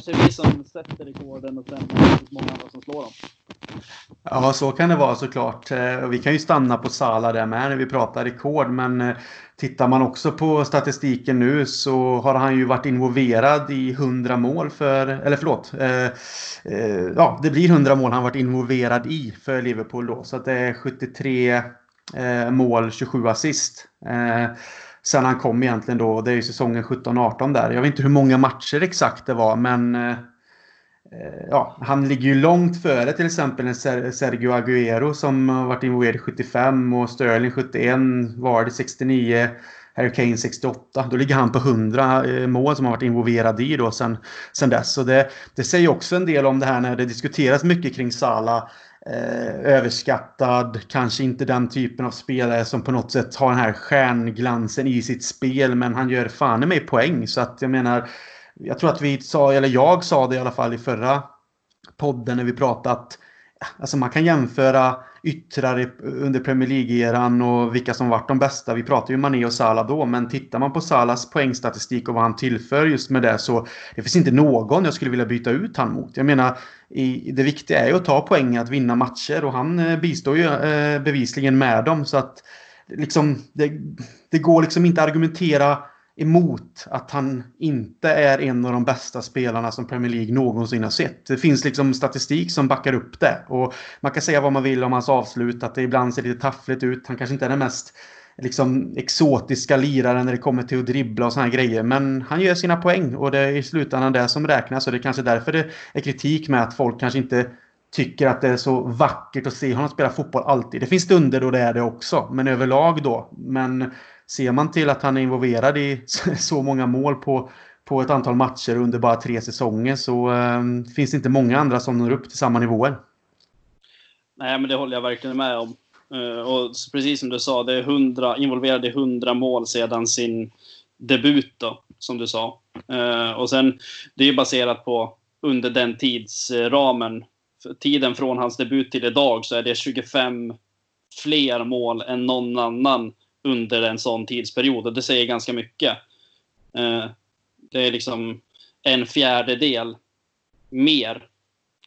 kanske är vi som sätter rekorden och sen är det typ många andra som slår dem. Ja, så kan det vara såklart. Eh, vi kan ju stanna på Sala där med när vi pratar rekord, men eh, tittar man också på statistiken nu så har han ju varit involverad i 100 mål för, eller förlåt, eh, eh, ja, det blir 100 mål han varit involverad i för Liverpool då, så att det är 73 eh, mål, 27 assist. Eh, Sen han kom egentligen då. Det är ju säsongen 17-18 där. Jag vet inte hur många matcher exakt det var, men eh, eh ja, han ligger ju långt före till exempel en Sergio Aguero som har varit involverad i 75 och Sterling 71, Vardy 69, Harry Kane 68. Då ligger han på 100 eh, mål som har varit involverad i då sen, sen dess. Så det, det säger också en del om det här när det diskuteras mycket kring Salah eh, överskattad, kanske inte den typen av spelare som på något sätt har den här stjärnglansen i sitt spel, men han gör fan i mig poäng. Så att jag menar, jag tror att vi sa, eller jag sa det i alla fall i förra podden när vi pratade att alltså man kan jämföra yttrar under Premier League-eran och vilka som varit de bästa. Vi pratade ju Mané och Salah då, men tittar man på Salahs poängstatistik och vad han tillför just med det så det finns inte någon jag skulle vilja byta ut han mot. Jag menar, i, det viktiga är ju att ta poäng, att vinna matcher och han eh, bistår ju eh, bevisligen med dem så att liksom det, det går liksom inte att argumentera emot att han inte är en av de bästa spelarna som Premier League någonsin har sett. Det finns liksom statistik som backar upp det. Och man kan säga vad man vill om hans avslut, att det ibland ser lite taffligt ut. Han kanske inte är den mest liksom, exotiska liraren när det kommer till att dribbla och såna grejer. Men han gör sina poäng och det är i slutändan det som räknas. Och det är kanske därför det är kritik med att folk kanske inte tycker att det är så vackert att se honom spela fotboll alltid. Det finns stunder då det är det också, men överlag då. Men ser man till att han är involverad i så många mål på, på ett antal matcher under bara tre säsonger så eh, finns det inte många andra som når upp till samma nivåer. Nej, men det håller jag verkligen med om. Uh, och precis som du sa, det är 100, involverad i 100 mål sedan sin debut då, som du sa. Uh, och sen, det är ju baserat på under den tidsramen. Tiden från hans debut till idag så är det 25 fler mål än någon annan under en sån tidsperiod och det säger ganska mycket. Eh, Det är liksom en fjärdedel mer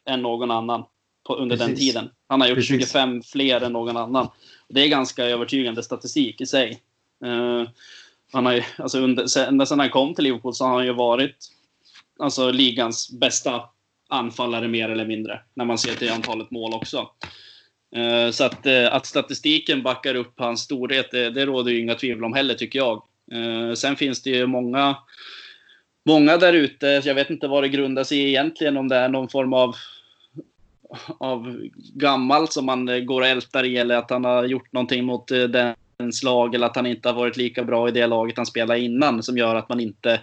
än någon annan på, under Precis. den tiden. Han har gjort Precis. 25 fler än någon annan. Det är ganska övertygande statistik i sig. Uh, han har ju, alltså under, ända sedan han kom till Liverpool så har han ju varit alltså, ligans bästa anfallare mer eller mindre. När man ser till antalet mål också. Eh, så att, eh, att statistiken backar upp hans storhet, det, det råder ju inga tvivel om heller tycker jag. Eh, sen finns det ju många många där ute, jag vet inte vad det grundar sig i egentligen, om det är någon form av av gammalt som man går och ältar i eller att han har gjort någonting mot den lag eller att han inte har varit lika bra i det laget han spelade innan som gör att man inte,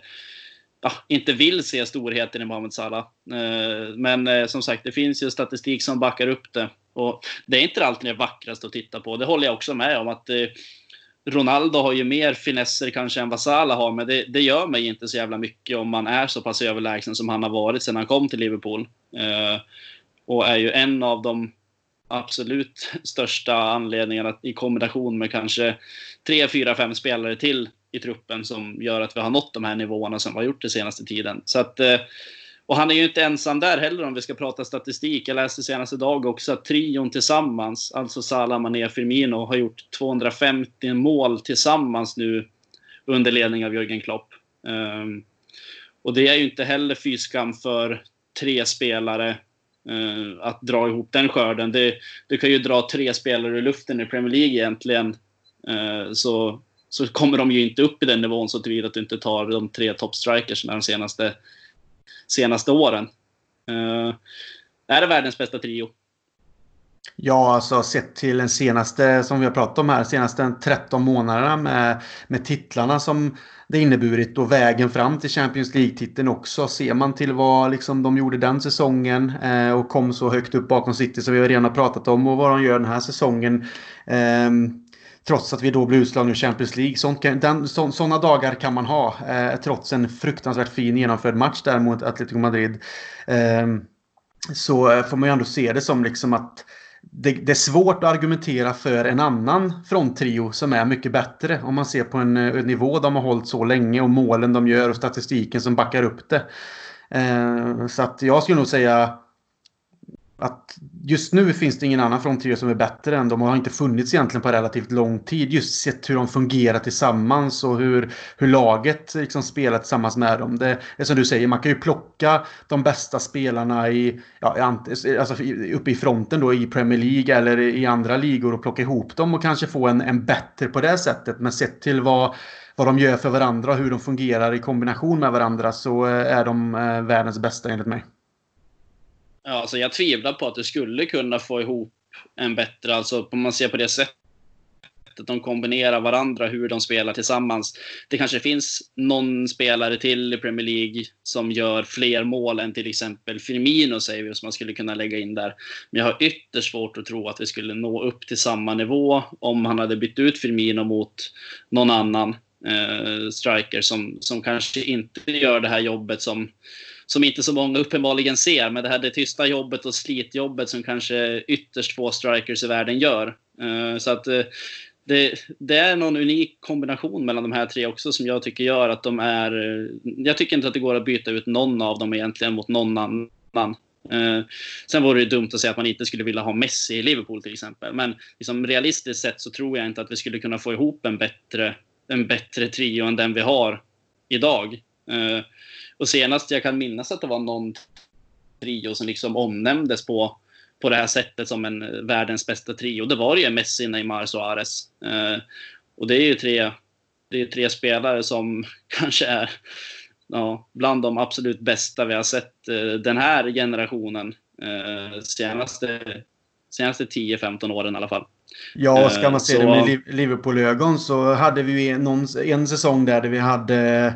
ja, inte vill se storheten i Mohamed Salah. Eh, men eh, som sagt, det finns ju statistik som backar upp det. Och det är inte alltid det vackraste att titta på. Det håller jag också med om. att eh, Ronaldo har ju mer finesser kanske än vad Salah har, men det, det, gör mig inte så jävla mycket om man är så pass överlägsen som han har varit sedan han kom till Liverpool. Och är ju en av de absolut största anledningarna i kombination med kanske tre, fyra, fem spelare till i truppen som gör att vi har nått de här nivåerna som vi har gjort den senaste tiden. Så att, eh, och han är ju inte ensam där heller om vi ska prata statistik. Jag läste senaste dag också att trion tillsammans, alltså Salah, Mané, Firmino, har gjort 250 mål tillsammans nu under ledning av Jürgen Klopp. Um, och det är ju inte heller fyskam för tre spelare uh, att dra ihop den skörden. Det, du kan ju dra tre spelare i luften i Premier League egentligen. Uh, så, så kommer de ju inte upp i den nivån så tillvida att du inte tar de tre toppstrikers de senaste senaste åren. Uh, är det världens bästa trio? Ja, alltså sett till den senaste, som vi har pratat om här, senaste 13 månaderna med, med titlarna som det inneburit och vägen fram till Champions League-titeln också. Ser man till vad liksom, de gjorde den säsongen eh, och kom så högt upp bakom City som vi redan har pratat om och vad de gör den här säsongen. Eh, Trots att vi då blir utslagna ur Champions League. Sånt kan, den, så, såna dagar kan man ha. Eh, trots en fruktansvärt fin genomförd match där mot Atletico Madrid. Ehm, eh, så får man ju ändå se det som liksom att det, det, är svårt att argumentera för en annan fronttrio som är mycket bättre. Om man ser på en, en nivå de har hållit så länge och målen de gör och statistiken som backar upp det. Eh, så att jag skulle nog säga att just nu finns det ingen annan fronttrio som är bättre än de har inte funnits egentligen på relativt lång tid. Just sett hur de fungerar tillsammans och hur, hur laget liksom spelar tillsammans med dem. Det är som du säger, man kan ju plocka de bästa spelarna i, ja, alltså uppe i fronten då i Premier League eller i andra ligor och plocka ihop dem och kanske få en, en bättre på det sättet. Men sett till vad vad de gör för varandra och hur de fungerar i kombination med varandra så eh, är de eh, världens bästa enligt mig. Ja, alltså jag tvivlar på att du skulle kunna få ihop en bättre, alltså om man ser på det sättet de kombinerar varandra, hur de spelar tillsammans. Det kanske finns någon spelare till i Premier League som gör fler mål än till exempel Firmino säger vi, som man skulle kunna lägga in där. Men jag har ytterst svårt att tro att vi skulle nå upp till samma nivå om han hade bytt ut Firmino mot någon annan eh, striker som, som kanske inte gör det här jobbet som som inte så många uppenbarligen ser. Men det här det tysta jobbet och slitjobbet som kanske ytterst få strikers i världen gör. Eh, så att eh, det, det, är någon unik kombination mellan de här tre också som jag tycker gör att de är... Eh, jag tycker inte att det går att byta ut någon av dem egentligen mot någon annan. Uh, sen vore det dumt att säga att man inte skulle vilja ha Messi i Liverpool till exempel. Men liksom realistiskt sett så tror jag inte att vi skulle kunna få ihop en bättre, en bättre trio än den vi har idag. Uh, och senast jag kan minnas att det var någon trio som liksom omnämndes på, på det här sättet som en världens bästa trio. Det var ju Messi, Neymar, Suarez. Eh, och det är ju tre, det är tre spelare som kanske är ja, bland de absolut bästa vi har sett eh, den här generationen eh, senaste, senaste 10-15 åren i alla fall. Ja, ska man se så... det med Liverpool-ögon så hade vi någon, en säsong där, där vi hade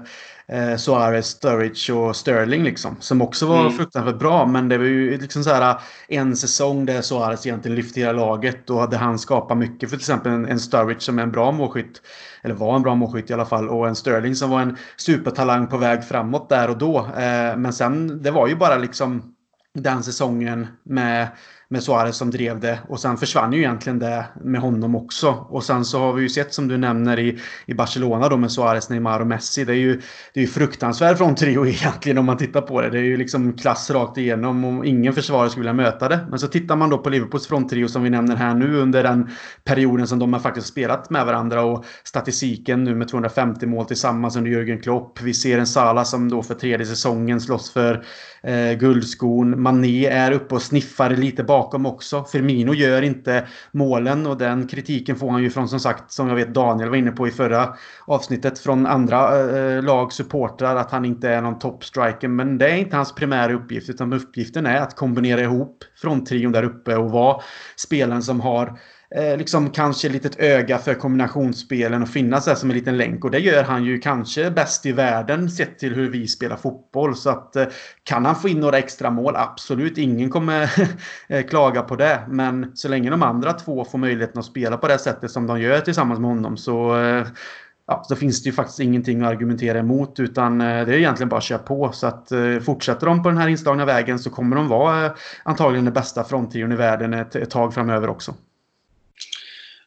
eh, Suarez, Sturridge och Sterling liksom. Som också var mm. fruktansvärt bra. Men det var ju liksom så här en säsong där Suarez egentligen lyfte hela laget. Och hade han skapat mycket för till exempel en, en Sturridge som är en bra målskytt. Eller var en bra målskytt i alla fall. Och en Sterling som var en supertalang på väg framåt där och då. Eh, men sen, det var ju bara liksom den säsongen med med Suarez som drev det. Och sen försvann ju egentligen det med honom också. Och sen så har vi ju sett som du nämner i, i Barcelona då med Suarez, Neymar och Messi. Det är ju, det är ju fruktansvärt från trio egentligen om man tittar på det. Det är ju liksom klass rakt igenom och ingen försvarare skulle vilja möta det. Men så tittar man då på Liverpools fronttrio som vi nämner här nu under den perioden som de har faktiskt spelat med varandra och statistiken nu med 250 mål tillsammans under Jürgen Klopp. Vi ser en Salah som då för tredje säsongen slåss för eh, guldskon. Mané är uppe och sniffar lite bakom också. Firmino gör inte målen och den kritiken får han ju från som sagt, som jag vet Daniel var inne på i förra avsnittet, från andra eh, eh lag, supportrar, att han inte är någon toppstriker. Men det är inte hans primära uppgift, utan uppgiften är att kombinera ihop fronttrion där uppe och vara spelaren som har eh, liksom kanske litet öga för kombinationsspelen och finnas där som en liten länk. Och det gör han ju kanske bäst i världen sett till hur vi spelar fotboll. Så att eh, kan han få in några extra mål, absolut. Ingen kommer eh, klaga på det. Men så länge de andra två får möjligheten att spela på det sättet som de gör tillsammans med honom så eh, ja, så finns det ju faktiskt ingenting att argumentera emot utan eh, det är egentligen bara att köra på. Så att fortsätter de på den här inslagna vägen så kommer de vara antagligen den bästa fronttrion i världen ett, ett tag framöver också.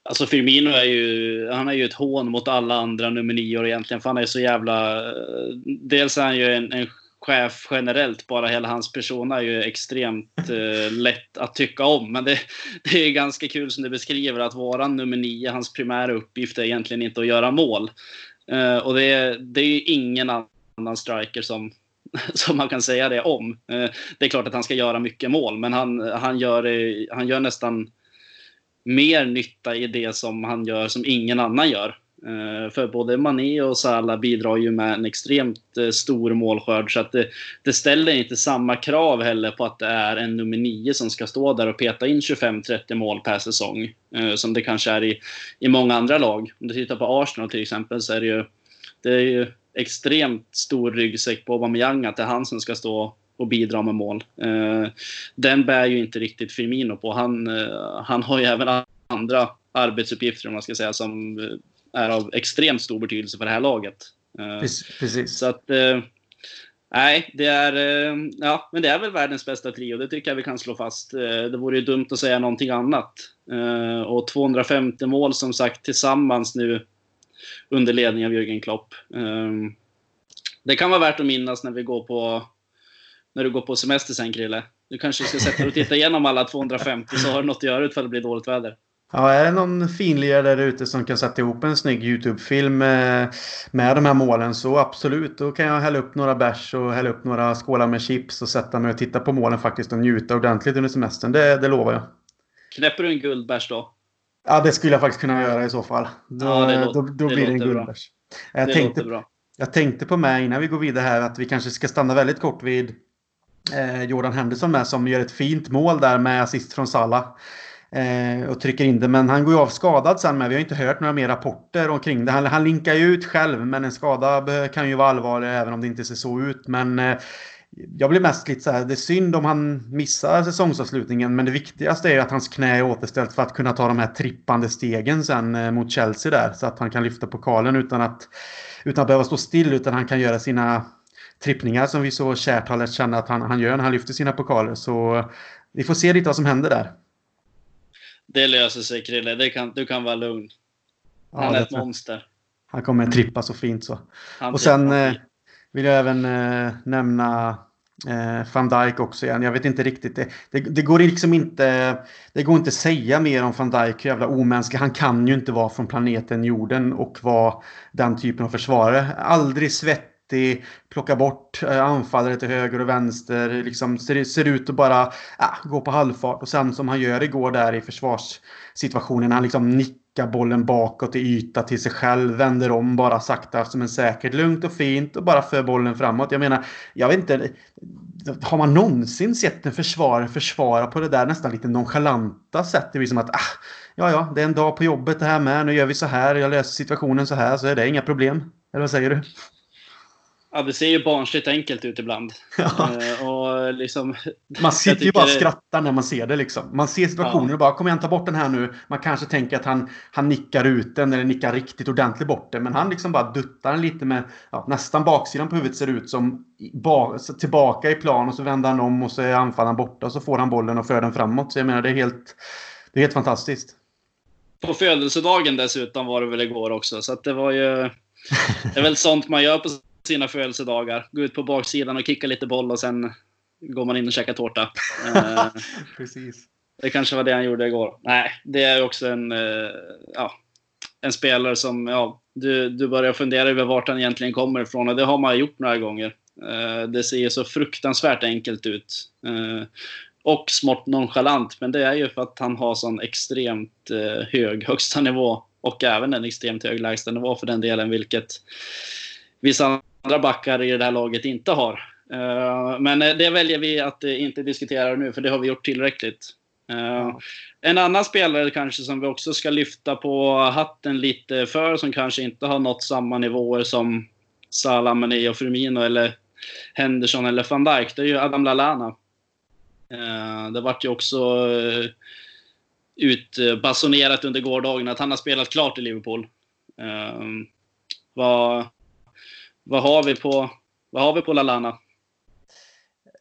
Alltså Firmino är ju, han är ju ett hån mot alla andra nummer nio egentligen. För han är så jävla... Dels är han ju en, en chef generellt, bara hela hans person är ju extremt eh, lätt att tycka om. Men det, det är ganska kul som du beskriver att våran nummer nio, hans primära uppgift är egentligen inte att göra mål. Eh, och det, det är ju ingen annan striker som, som man kan säga det om. Eh, det är klart att han ska göra mycket mål, men han, han, gör, han gör nästan mer nytta i det som han gör som ingen annan gör. Eh, för både Mané och Salah bidrar ju med en extremt eh, stor målskörd så att det, det, ställer inte samma krav heller på att det är en nummer nio som ska stå där och peta in 25-30 mål per säsong. Eh, som det kanske är i, i många andra lag. Om du tittar på Arsenal till exempel så är det ju, det är ju extremt stor ryggsäck på Aubameyang att det är han som ska stå och bidra med mål. Den bär ju inte riktigt Firmino på. Han, han har ju även andra arbetsuppgifter om man ska säga som är av extremt stor betydelse för det här laget. Eh, precis. Så att, eh, nej, det är, eh, ja, men det är väl världens bästa trio. Det tycker jag vi kan slå fast. Det vore ju dumt att säga någonting annat. Och 250 mål som sagt tillsammans nu under ledning av Jürgen Klopp. Det kan vara värt att minnas när vi går på när du går på semester sen Krille. Du kanske ska sätta dig och titta igenom alla 250 så har du något att göra ifall det blir dåligt väder. Ja, är det någon finlirare där ute som kan sätta ihop en snygg YouTube-film med, med de här målen så absolut. Då kan jag hälla upp några bärs och hälla upp några skålar med chips och sätta mig och titta på målen faktiskt och njuta ordentligt under semestern. Det, det lovar jag. Knäpper du en guldbärs då? Ja, det skulle jag faktiskt kunna göra i så fall. Då, ja, det låter, då, då det blir det en guldbärs. Jag, det tänkte, bra. jag tänkte på mig innan vi går vidare här att vi kanske ska stanna väldigt kort vid eh, Eh, Jordan Henderson med som gör ett fint mål där med assist från Salah. Eh, och trycker in det. Men han går ju av skadad sen med. Vi har inte hört några mer rapporter omkring det. Han, han linkar ju ut själv, men en skada kan ju vara allvarlig även om det inte ser så ut. Men eh, jag blir mest lite så här, det är synd om han missar säsongsavslutningen. Men det viktigaste är ju att hans knä är återställt för att kunna ta de här trippande stegen sen eh, mot Chelsea där. Så att han kan lyfta pokalen utan att, utan att behöva stå still. Utan han kan göra sina trippningar som vi så kärt har lärt känna att han, han gör när han lyfter sina pokaler. Så vi får se lite vad som händer där. Det löser sig Krille, kan, du kan vara lugn. Han ja, är ett monster. Han kommer trippa så fint så. Han och sen eh, vill jag även eh, nämna eh, van Dijk också igen. Jag vet inte riktigt. Det, det, det, går liksom inte. Det går inte säga mer om van Dijk. Hur jävla omänsklig. Han kan ju inte vara från planeten jorden och vara den typen av försvarare. Aldrig svett vettig, plockar bort eh, anfallare till höger och vänster. Liksom ser, ser ut att bara äh, gå på halvfart. Och sen som han gör igår där i försvarssituationen. Han liksom nickar bollen bakåt i yta till sig själv. Vänder om bara sakta som en säkert. Lugnt och fint och bara för bollen framåt. Jag menar, jag vet inte. Har man någonsin sett en försvarare försvara på det där nästan lite nonchalanta sättet? Det blir som att ah, ja, ja, det är en dag på jobbet det här med. Nu gör vi så här. Jag löser situationen så här så är det inga problem. Eller vad säger du? Ja, det ser ju barnsligt enkelt ut ibland. Uh, och liksom, man sitter ju bara och skrattar när man ser det. Liksom. Man ser situationer ja. och bara kom igen ta bort den här nu. Man kanske tänker att han, han nickar ut den eller nickar riktigt ordentligt bort den. Men han liksom bara duttar den lite med ja, nästan baksidan på huvudet ser ut som ba, tillbaka i plan och så vänder han om och så är anfallaren borta och så får han bollen och för den framåt. Så jag menar det är helt, det är helt fantastiskt. På födelsedagen dessutom var det väl igår också. Så det var ju... Det är väl sånt man gör på sina födelsedagar. Gå ut på baksidan och kicka lite boll och sen går man in och käkar tårta. Eh, Precis. Det kanske var det han gjorde igår. Nej, det är också en, eh, ja, en spelare som, ja, du, du börjar fundera över vart han egentligen kommer ifrån och det har man gjort några gånger. Eh, det ser så fruktansvärt enkelt ut. Och smått nonchalant, men det är ju för att han har sån extremt hög högsta nivå och även en extremt hög lägsta nivå för den delen, vilket vissa andra backar i det här laget inte har. Eh, men eh, det väljer vi att eh, inte diskutera nu, för det har vi gjort tillräckligt. Uh, en annan spelare kanske som vi också ska lyfta på hatten lite för, som kanske inte har nått samma nivåer som Salah, Mané och Firmino eller Henderson eller van Dijk, det är ju Adam Lallana. det vart ju också utbasunerat under gårdagen att han har spelat klart i Liverpool. vad, vad har vi på, vad har vi på Lalana?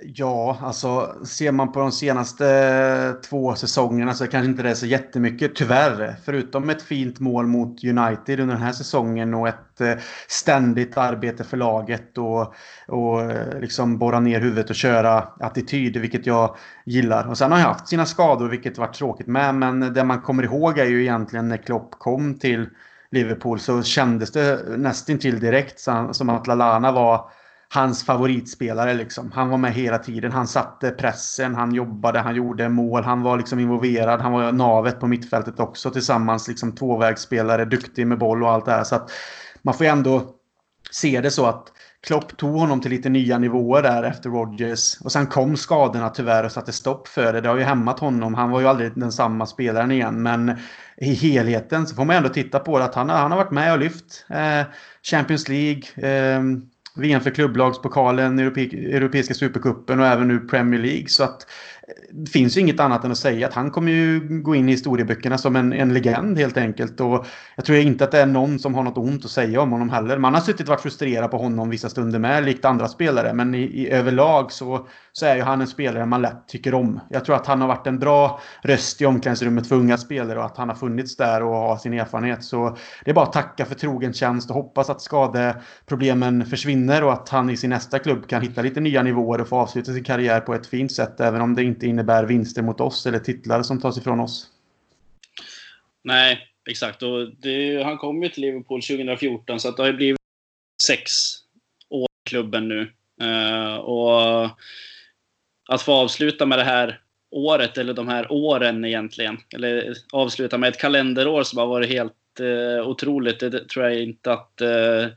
Ja, alltså ser man på de senaste två säsongerna så kanske inte det är så jättemycket, tyvärr. Förutom ett fint mål mot United under den här säsongen och ett eh, ständigt arbete för laget och, och eh, liksom borra ner huvudet och köra attityd, vilket jag gillar. Och sen har jag haft sina skador, vilket varit tråkigt med, men det man kommer ihåg är ju egentligen när Klopp kom till Liverpool så kändes det nästintill direkt som att Lalana var hans favoritspelare. Liksom. Han var med hela tiden. Han satte pressen, han jobbade, han gjorde mål. Han var liksom involverad. Han var navet på mittfältet också tillsammans. Liksom tvåvägsspelare, duktig med boll och allt det här. Så att man får ju ändå se det så att Klopp tog honom till lite nya nivåer där efter Rodgers. Och sen kom skadorna tyvärr och satte stopp för det. Det har ju hämmat honom. Han var ju aldrig den samma spelaren igen. Men i helheten så får man ändå titta på det att han, han har varit med och lyft eh, Champions League, eh, VM för klubblagspokalen, Europe Europeiska supercupen och även nu Premier League. Så att det finns ju inget annat än att säga att han kommer ju gå in i historieböckerna som en, en legend helt enkelt. Och jag tror inte att det är någon som har något ont att säga om honom heller. Man har suttit och varit frustrerad på honom vissa stunder med, likt andra spelare. Men i, i överlag så, så är ju han en spelare man lätt tycker om. Jag tror att han har varit en bra röst i omklädningsrummet för unga spelare och att han har funnits där och har sin erfarenhet. Så det är bara att tacka för trogen tjänst och hoppas att skadeproblemen försvinner och att han i sin nästa klubb kan hitta lite nya nivåer och få avsluta sin karriär på ett fint sätt. Även om det inte innebär vinster mot oss eller titlar som tas ifrån oss. Nej, exakt. Och det, han kom ju till Liverpool 2014 så att det har ju blivit sex år i klubben nu. Uh, och att få avsluta med det här året, eller de här åren egentligen, eller avsluta med ett kalenderår som har varit helt eh, otroligt, det tror jag inte att Eh,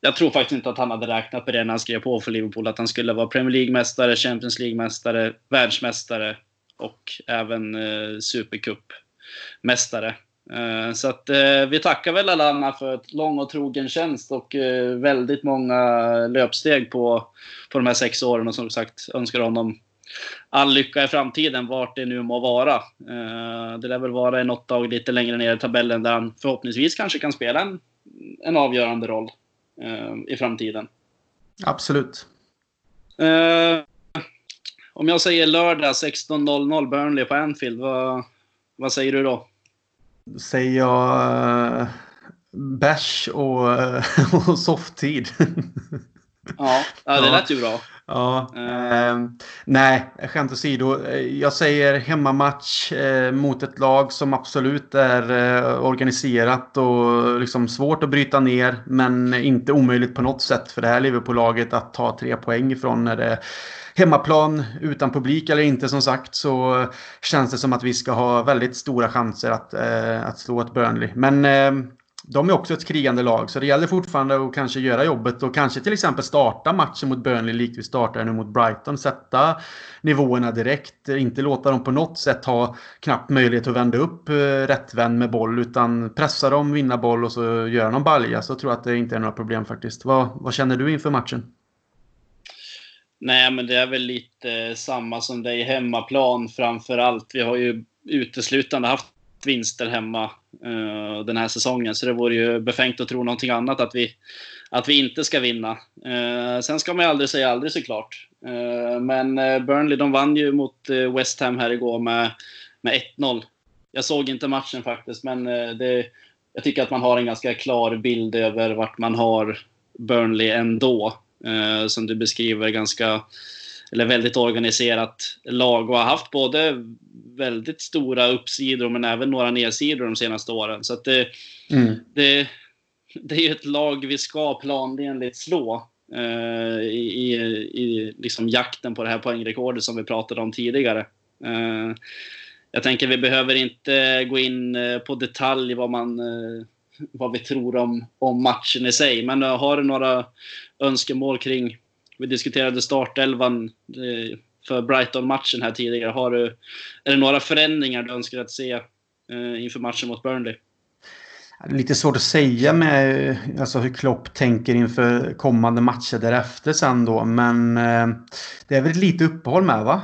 jag tror faktiskt inte att han hade räknat med det när han skrev på för Liverpool. Att han skulle vara Premier League-mästare, Champions League-mästare, världsmästare och även eh, Supercup-mästare. Eh, så att eh, vi tackar väl Alana för ett lång och trogen tjänst och eh, väldigt många löpsteg på, på de här sex åren. Och som sagt önskar honom all lycka i framtiden, vart det nu må vara. Det lär väl vara något dag lite längre ner i tabellen där han förhoppningsvis kanske kan spela en, en avgörande roll i framtiden. Absolut. Om jag säger lördag 16.00 Burnley på Anfield, vad, vad säger du då? Säger jag uh, bärs och, uh, och softtid. ja, ja, det lät ju bra. Ja, eh, nej, skämt åsido. Jag säger hemmamatch eh, mot ett lag som absolut är eh, organiserat och liksom svårt att bryta ner. Men inte omöjligt på något sätt för det här Liverpool-laget att ta tre poäng ifrån när det hemmaplan utan publik eller inte som sagt så känns det som att vi ska ha väldigt stora chanser att, eh, att slå ett Burnley. Men eh, de är också ett krigande lag, så det gäller fortfarande att kanske göra jobbet och kanske till exempel starta matchen mot Burnley likt vi startar nu mot Brighton. Sätta nivåerna direkt, inte låta dem på något sätt ha knappt möjlighet att vända upp eh, rättvänd med boll utan pressa dem, vinna boll och så göra någon balja. Så tror jag att det inte är några problem faktiskt. Vad, vad känner du inför matchen? Nej, men det är väl lite eh, samma som det i hemmaplan framför allt. Vi har ju uteslutande haft vinster hemma uh, den här säsongen. Så det vore ju befängt att tro någonting annat, att vi, att vi inte ska vinna. Uh, sen ska man ju aldrig säga aldrig såklart. Uh, men Burnley, de vann ju mot West Ham här igår med, med 1-0. Jag såg inte matchen faktiskt, men det, jag tycker att man har en ganska klar bild över vart man har Burnley ändå som du beskriver ganska eller väldigt organiserat lag och har haft både väldigt stora uppsidor men även några nedsidor de senaste åren. Så det, mm. det, det är ju ett lag vi ska planenligt slå eh, i, i liksom jakten på det här poängrekordet som vi pratade om tidigare. Eh, jag tänker vi behöver inte gå in eh, på detalj vad, man, eh, vad vi tror om, om matchen i sig, men eh, har du några önskemål kring vi diskuterade startelvan eh, för Brighton-matchen här tidigare. Har du, är det några förändringar du önskar att se eh, inför matchen mot Burnley? Lite svårt att säga med alltså, hur Klopp tänker inför kommande matcher därefter sen då. Men det är väl lite uppehåll med va?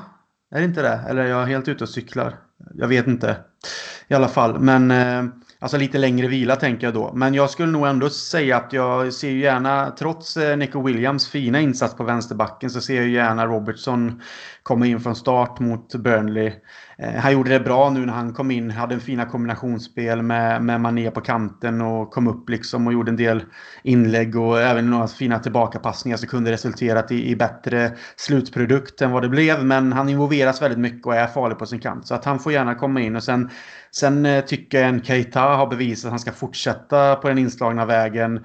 Är det inte det? Eller är jag helt ute och cyklar? Jag vet inte. I alla fall. Men Alltså lite längre vila tänker jag då. Men jag skulle nog ändå säga att jag ser gärna, trots eh, Nico Williams fina insats på vänsterbacken, så ser jag gärna Robertson komma in från start mot Burnley. Eh, han gjorde det bra nu när han kom in, hade en fina kombinationsspel med, med Mané på kanten och kom upp liksom och gjorde en del inlägg och även några fina tillbakapassningar som kunde resulterat i, i bättre slutprodukt än vad det blev. Men han involveras väldigt mycket och är farlig på sin kant. Så att han får gärna komma in och sen Sen eh, tycker jag en Keita har bevisat att han ska fortsätta på den inslagna vägen.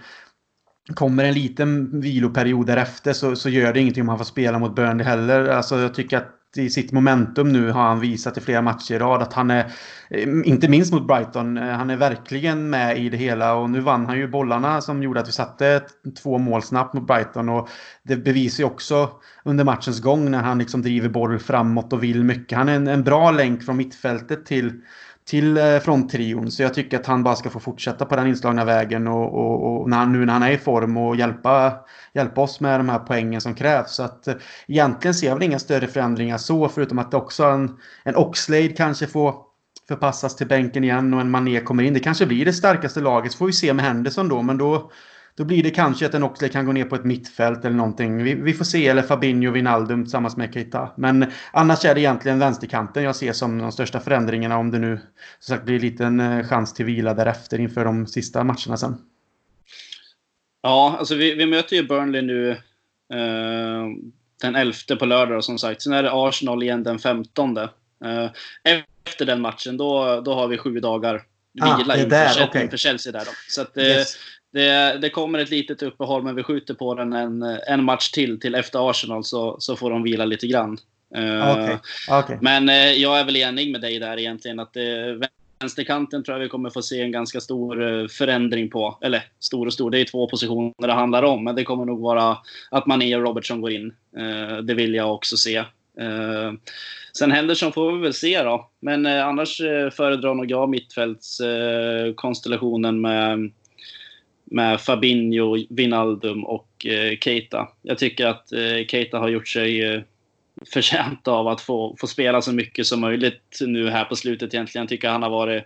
Kommer en liten viloperiod därefter så, så gör det ingenting om han får spela mot Burnley heller. Alltså jag tycker att i sitt momentum nu har han visat i flera matcher i rad att han är, inte minst mot Brighton, eh, han är verkligen med i det hela och nu vann han ju bollarna som gjorde att vi satte två mål snabbt mot Brighton och det bevisar ju också under matchens gång när han liksom driver boll framåt och vill mycket. Han är en, en bra länk från mittfältet till till eh, fronttrion. Så jag tycker att han bara ska få fortsätta på den inslagna vägen och, och, och när han, nu när han är i form och hjälpa, hjälpa oss med de här poängen som krävs. Så att eh, egentligen ser jag väl inga större förändringar så förutom att också en, en Oxlade kanske får förpassas till bänken igen och en Mané kommer in. Det kanske blir det starkaste laget. Så får vi se med Henderson då. Men då, då blir det kanske att en Oxley kan gå ner på ett mittfält eller någonting. Vi, vi får se, eller Fabinho och Wijnaldum tillsammans med Keita. Men annars är det egentligen vänsterkanten jag ser som de största förändringarna om det nu så sagt, blir en liten eh, chans till vila därefter inför de sista matcherna sen. Ja, alltså vi, vi möter ju Burnley nu eh, den 11 på lördag som sagt. Sen är det Arsenal igen den 15. Eh, efter den matchen, då, då har vi sju dagar vila ah, inför, okay. inför Chelsea. Där då. Så att, eh, yes det, det kommer ett litet uppehåll, men vi skjuter på den en, en match till, till efter Arsenal, så, så får de vila lite grann. Okay. Uh, okay. Men uh, jag är väl enig med dig där egentligen, att uh, vänsterkanten tror jag vi kommer få se en ganska stor förändring på. Eller stor och stor, det är två positioner det handlar om, men det kommer nog vara att Mané och Robertson går in. det vill jag också se. Sen Henderson får vi väl se då. Men annars föredrar nog jag mittfältskonstellationen med med Fabinho, Vinaldum och eh, Keita. Jag tycker att eh, Keita har gjort sig eh, förtjänt av att få, få spela så mycket som möjligt nu här på slutet egentligen. Jag tycker han har varit,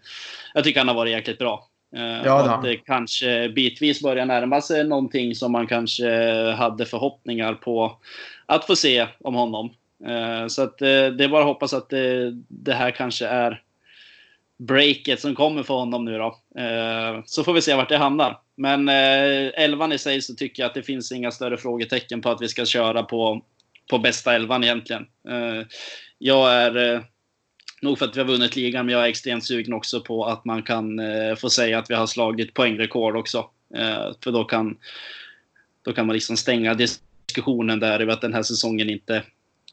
jag tycker han har varit jäkligt bra. Eh, ja, att det kanske bitvis börjar närma sig någonting som man kanske hade förhoppningar på att få se om honom. Så att, det är bara att hoppas att det, det här kanske är breaket som kommer för honom nu då. Eh, så får vi se vart det hamnar. Men eh, elvan i sig så tycker jag att det finns inga större frågetecken på att vi ska köra på, på bästa elvan egentligen. Eh, jag är, nog för att vi har vunnit ligan, men jag är extremt sugen också på att man kan få säga att vi har slagit poängrekord också. För då kan, då kan man liksom stänga diskussionen där över att den här säsongen inte,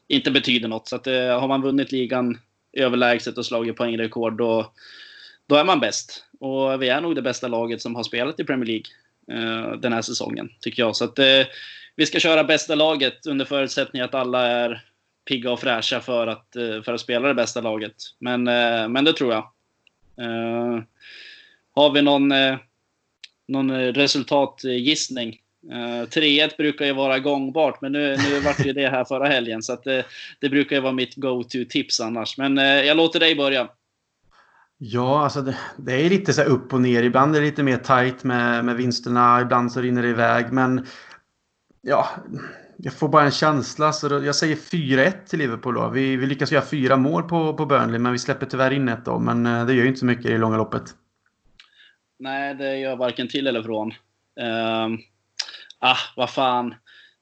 inte betyder något. Så att, har man vunnit ligan överlägset och slagit poängrekord, då då är man bäst. Och vi är nog det bästa laget som har spelat i Premier League eh, den här säsongen, tycker jag. Så att eh, vi ska köra bästa laget under förutsättning att alla är pigga och fräscha för att, eh, för att spela det bästa laget. Men, eh, men det tror jag. Eh, har vi någon, eh, någon resultatgissning? 3-1 brukar ju vara gångbart, men nu, nu vart ju det här förra helgen. Så det, det brukar ju vara mitt go-to-tips annars. Men jag låter dig börja. Ja, alltså det, det, är lite så upp och ner. Ibland är det lite mer tight med, med vinsterna. Ibland så rinner det iväg. Men ja, jag får bara en känsla. Så då, jag säger 4-1 till Liverpool då. Vi, vi lyckas göra fyra mål på, på Burnley, men vi släpper tyvärr in ett då. Men eh, det gör ju inte så mycket i långa loppet. Nej, det gör varken till eller från. Ah, vad fan.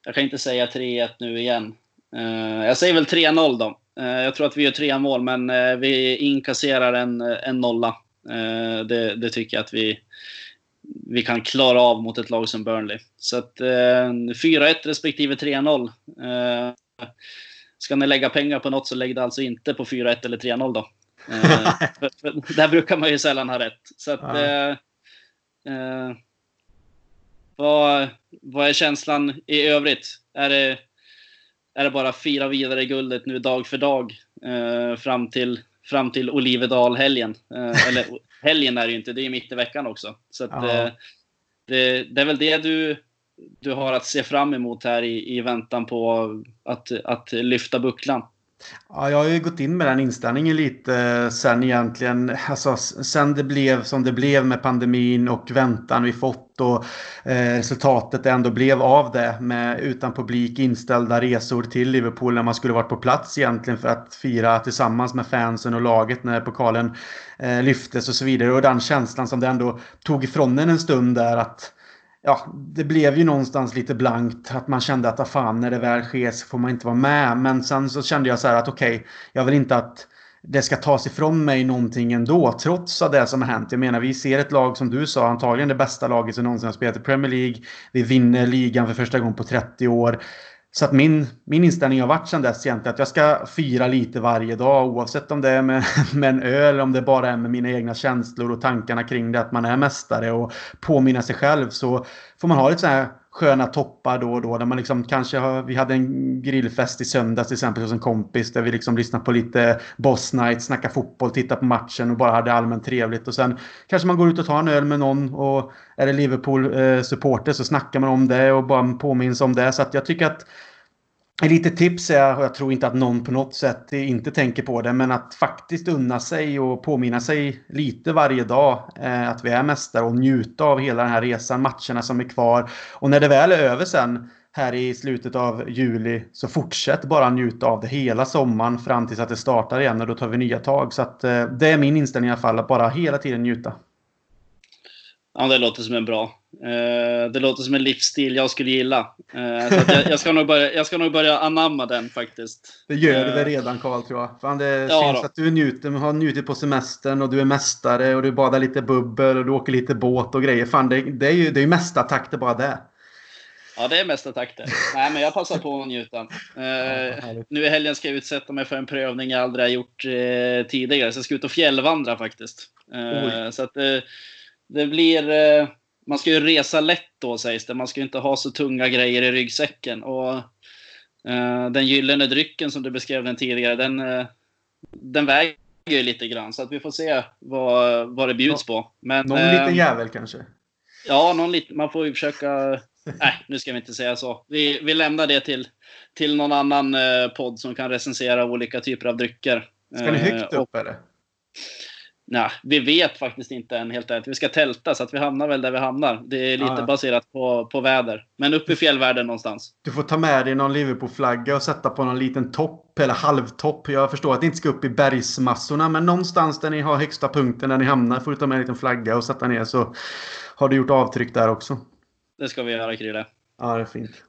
Jag kan inte säga 3-1 nu igen. Uh, jag säger väl 3-0 då. Uh, jag tror att vi gör tre mål, men uh, vi inkasserar en, en nolla. Det, det, tycker jag att vi, vi kan klara av mot ett lag som Burnley. Så att eh, 4-1 respektive 3-0. Eh, ska ni lägga pengar på något så lägg det alltså inte på 4-1 eller 3-0 då. Eh, för, för där brukar man ju sällan ha rätt. Så att, eh, eh, vad, vad är känslan i övrigt? Är det, är det bara fira vidare guldet nu dag för dag eh, fram till fram till Olivedal-helgen. Eh, eller helgen är det ju inte, det är mitt i veckan också. Så att, ja. Eh, det, det, är väl det du, du har att se fram emot här i, i väntan på att, att lyfta bucklan. Ja, jag har ju gått in med den inställningen lite eh, sen egentligen. Alltså, sen det blev som det blev med pandemin och väntan vi fått och eh, resultatet ändå blev av det med utan publik inställda resor till Liverpool när man skulle varit på plats egentligen för att fira tillsammans med fansen och laget när pokalen eh, lyftes och så vidare. Och den känslan som det ändå tog ifrån en en stund där att ja, det blev ju någonstans lite blankt. Att man kände att ah, fan, när det väl sker så får man inte vara med. Men sen så kände jag så här att okej, okay, jag vill inte att det ska tas ifrån mig någonting ändå, trots av det som har hänt. Jag menar, vi ser ett lag som du sa, antagligen det bästa laget som någonsin har spelat i Premier League. Vi vinner ligan för första gången på 30 år. Så att min, min inställning har varit sedan dess egentligen att jag ska fira lite varje dag oavsett om det är med, med en öl eller om det bara är med mina egna känslor och tankarna kring det att man är mästare och påminna sig själv så får man ha lite så här sköna toppar då och då. Där man liksom kanske har, vi hade en grillfest i söndags till exempel hos en kompis där vi liksom lyssnade på lite Boss Night, snackade fotboll, tittade på matchen och bara hade allmänt trevligt. Och sen kanske man går ut och tar en öl med någon och är det Liverpool-supporter eh, så snackar man om det och bara påminns om det. Så att jag tycker att Lite tips är, och jag tror inte att någon på något sätt inte tänker på det, men att faktiskt unna sig och påminna sig lite varje dag eh, att vi är mästare och njuta av hela den här resan, matcherna som är kvar. Och när det väl är över sen här i slutet av juli så fortsätt bara njuta av det hela sommaren fram tills att det startar igen och då tar vi nya tag. Så att eh, det är min inställning i alla fall, att bara hela tiden njuta. Ja, det låter som en bra. Eh, det låter som en livsstil jag skulle gilla. Eh, jag, jag, ska nog börja, jag ska nog börja anamma den faktiskt. Det gör du väl eh, redan Karl tror jag. Fan, det ja, syns då. att du njuter, har njutit på semestern och du är mästare och du badar lite bubbel och du åker lite båt och grejer. Fan, det, det är ju det är mästartakter bara det. Ja, det är mästartakter. Nej, men jag passar på att njuta. Uh, nu i helgen ska jag utsätta mig för en prövning jag aldrig har gjort uh, tidigare. Så jag ska ut och fjällvandra faktiskt. Uh, så att det blir... Eh, man ska ju resa lätt då sägs det. Man ska ju inte ha så tunga grejer i ryggsäcken. Och eh, den gyllene drycken som du beskrev den tidigare, den, eh, den väger ju lite grann. Så att vi får se vad, vad det bjuds på. Men, någon eh, liten jävel kanske? Ja, någon liten, man får ju försöka... Nej, nu ska vi inte säga så. Vi, vi lämnar det till, till någon annan eh, podd som kan recensera olika typer av drycker. Ska ni högt upp eller? Nej, vi vet faktiskt inte än helt ärligt. Vi ska tälta så att vi hamnar väl där vi hamnar. Det är lite ja. baserat på, på väder. Men uppe i fjällvärlden någonstans. Du får ta med dig någon Liverpool-flagga och sätta på någon liten topp eller halvtopp. Jag förstår att ni inte ska upp i bergsmassorna men någonstans där ni har högsta punkten där ni hamnar får du ta med en liten flagga och sätta ner så har du gjort avtryck där också. Det ska vi göra Krille. Ja, det är fint.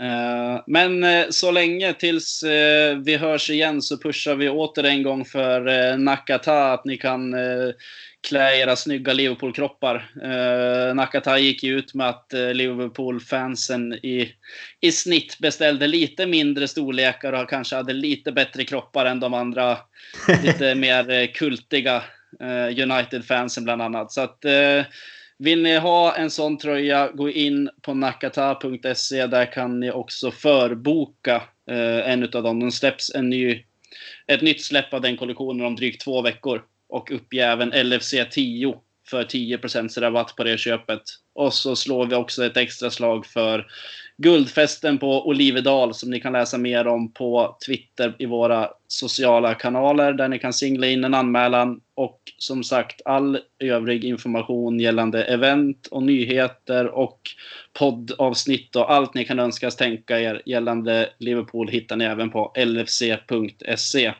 Eh, men eh, så länge tills eh, vi hörs igen så pushar vi åter en gång för Nakata att ni kan klä era snygga Liverpool-kroppar. Nakata gick ju ut med att Liverpool-fansen i, i snitt beställde lite mindre storlekar och kanske hade lite bättre kroppar än de andra lite mer kultiga United-fansen bland annat. Så att vill ni ha en sån tröja, gå in på nakata.se. Där kan ni också förboka eh, en av dem. Den släpps en ny, ett nytt släpp av den kollektionen om drygt två veckor. Och uppge även LFC 10 för 10% rabatt på det köpet. Och så slår vi också ett extra slag för Guldfesten på Olivedal som ni kan läsa mer om på Twitter i våra sociala kanaler där ni kan singla in en anmälan. Och som sagt, all övrig information gällande event och nyheter och poddavsnitt och allt ni kan önskas tänka er gällande Liverpool hittar ni även på lfc.se.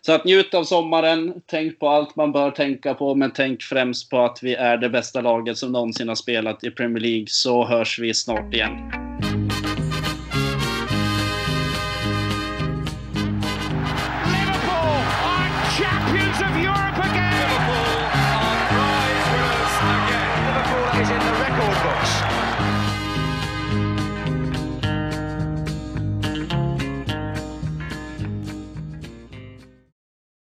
Så att njut av sommaren, tänk på allt man bör tänka på, men tänk främst på att vi är det bästa laget som någonsin har spelat i Premier League, så hörs vi snart igen.